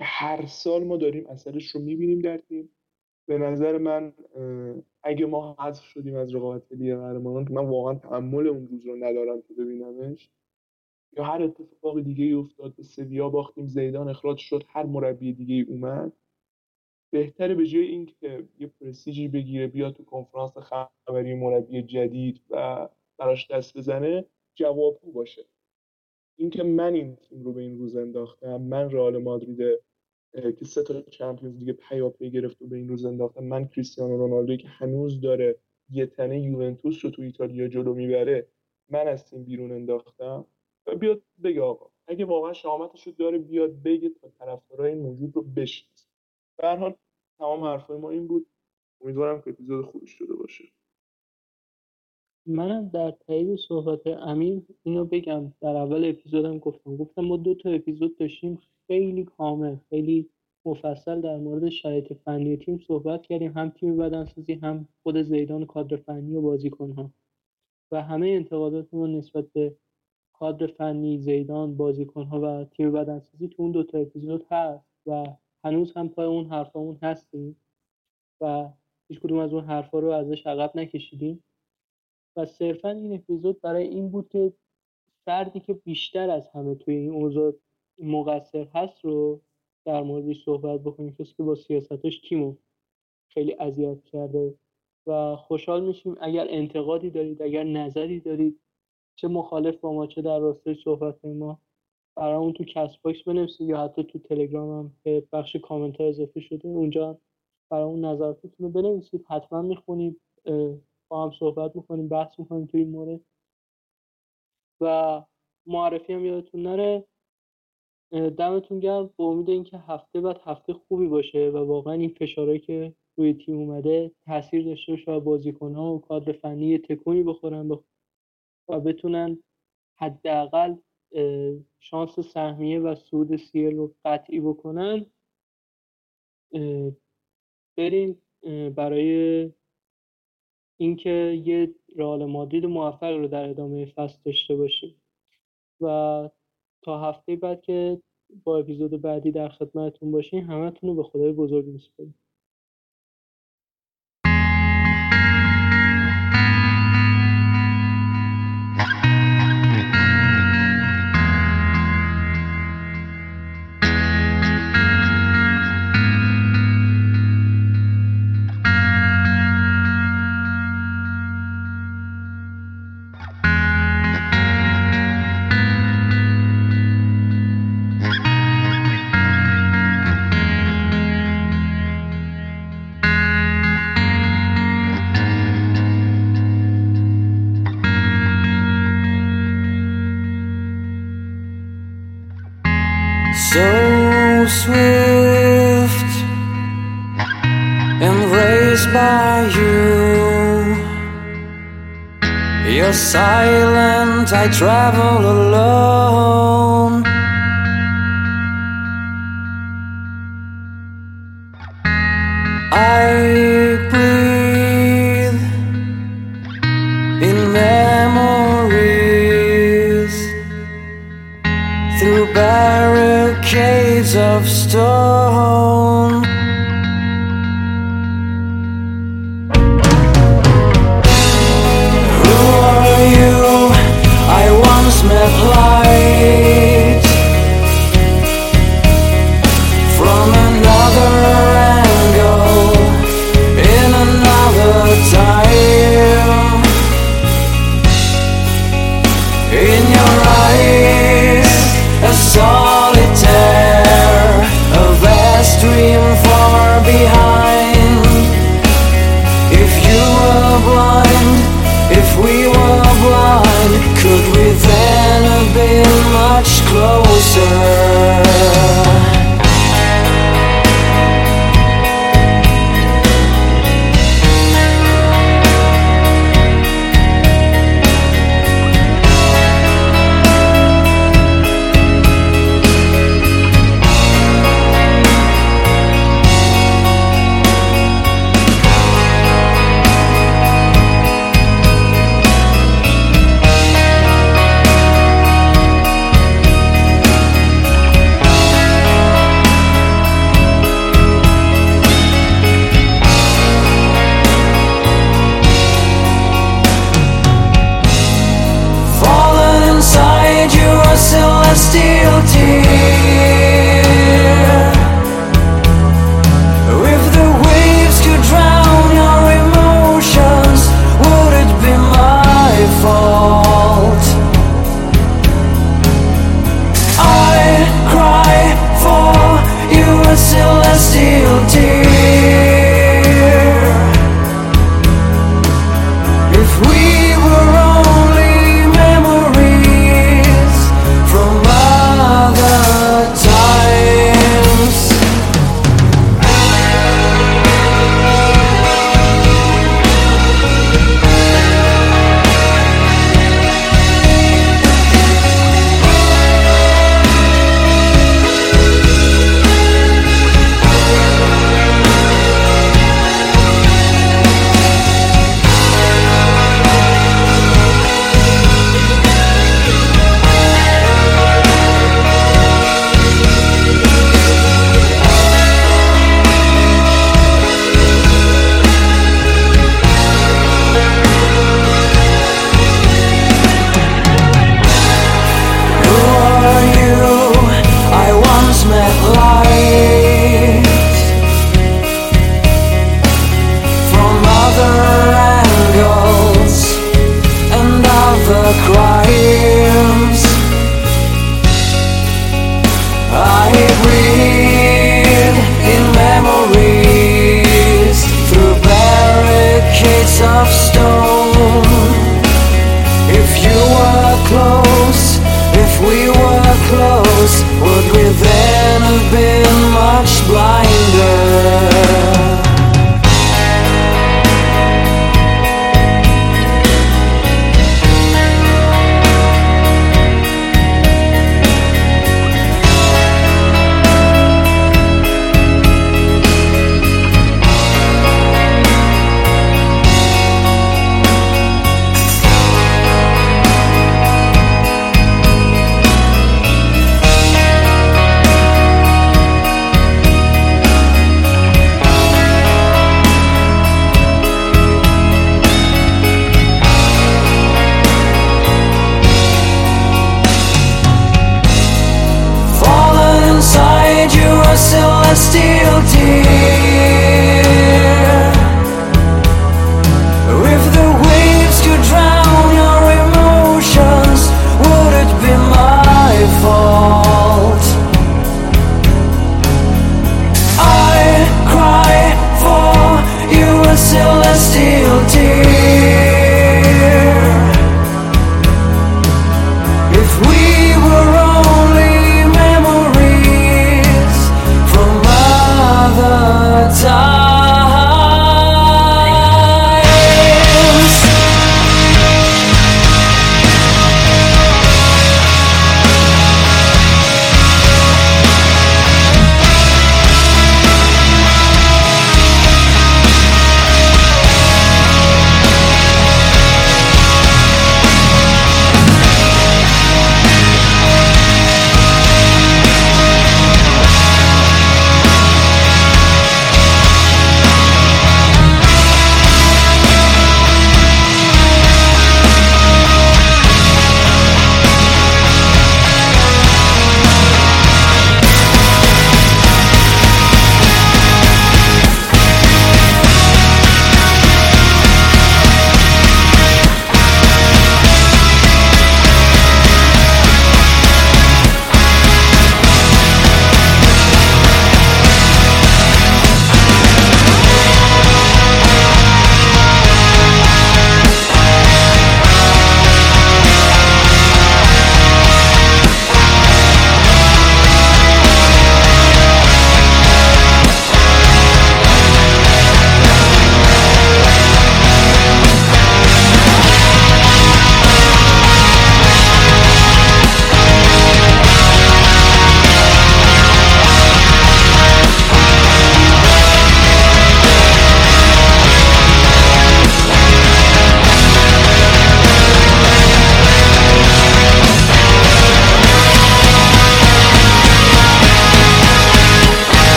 هر سال ما داریم اثرش رو می‌بینیم در تیم. به نظر من اگه ما حذف شدیم از رقابت لیگ قهرمانان که من واقعا تحمل اون روز رو ندارم که ببینمش یا هر اتفاق دیگه ای افتاد به سویا باختیم زیدان اخراج شد هر مربی دیگه ای اومد. بهتره به جای اینکه یه پرسیجی بگیره بیاد تو کنفرانس خبری مربی جدید و براش دست بزنه جوابگو باشه. اینکه من این تیم رو به این روز انداختم من رئال مادرید که سه تا چمپیونز دیگه پیاپی گرفت و به این روز انداختم من کریستیانو رونالدو که هنوز داره یه تنه یوونتوس رو تو ایتالیا جلو می‌بره من از تیم بیرون انداختم و بیاد بگه آقا اگه واقعا شامتش رو داره بیاد بگه تا طرفدارای موجود رو بشناسه. به حال تمام حرفای ما این بود. امیدوارم که اپیزود خوبی شده باشه. منم در تایید صحبت امیر اینو بگم. در اول اپیزودم گفتم. گفتم ما دو تا اپیزود داشتیم. خیلی کامل خیلی مفصل در مورد شرایط فنی تیم صحبت کردیم. هم تیم بدنسازی هم خود زیدان کادر فنی و بازیکنها. و همه انتقاداتمون نسبت به کادر فنی زیدان بازیکنها و تیم بدنسازی تو اون دوتا اپیزود هست و هنوز هم پای اون حرفامون هستیم و هیچ کدوم از اون حرفا رو ازش عقب نکشیدیم. و صرفا این اپیزود برای این بود که فردی که بیشتر از همه توی این اوضاع مقصر هست رو در موردش صحبت بکنیم کسی که با سیاستش تیمو خیلی اذیت کرده. و خوشحال میشیم اگر انتقادی دارید اگر نظری دارید چه مخالف با ما چه در راستای صحبت ما برامون تو کست‌باکس بنویسید یا حتی تو تلگرام هم به بخش کامنت ها اضافه شده. اونجا برامون نظراتتون رو بنویسید حتما می‌خونیم هم صحبت می‌کنیم بحث می‌کنیم تو این مورد. و معرفی هم یادتون نره. دمتون گرم. به امید اینکه هفته بعد هفته خوبی باشه و واقعا این فشارهایی که روی تیم اومده تاثیر داشته باشه و بازیکنها و کادر فنی تکونی بخورن و بتونن حداقل شانس سهمیه و سود سیل رو قطعی بکنن. بریم برای اینکه یه رئال مادرید موفق رو در ادامه فصل داشته باشیم. و تا هفته بعد که با اپیزود بعدی در خدمتتون باشیم همتون رو به خدای بزرگ میسپاریم. Silent, I travel alone. I breathe in memories through barricades of stone.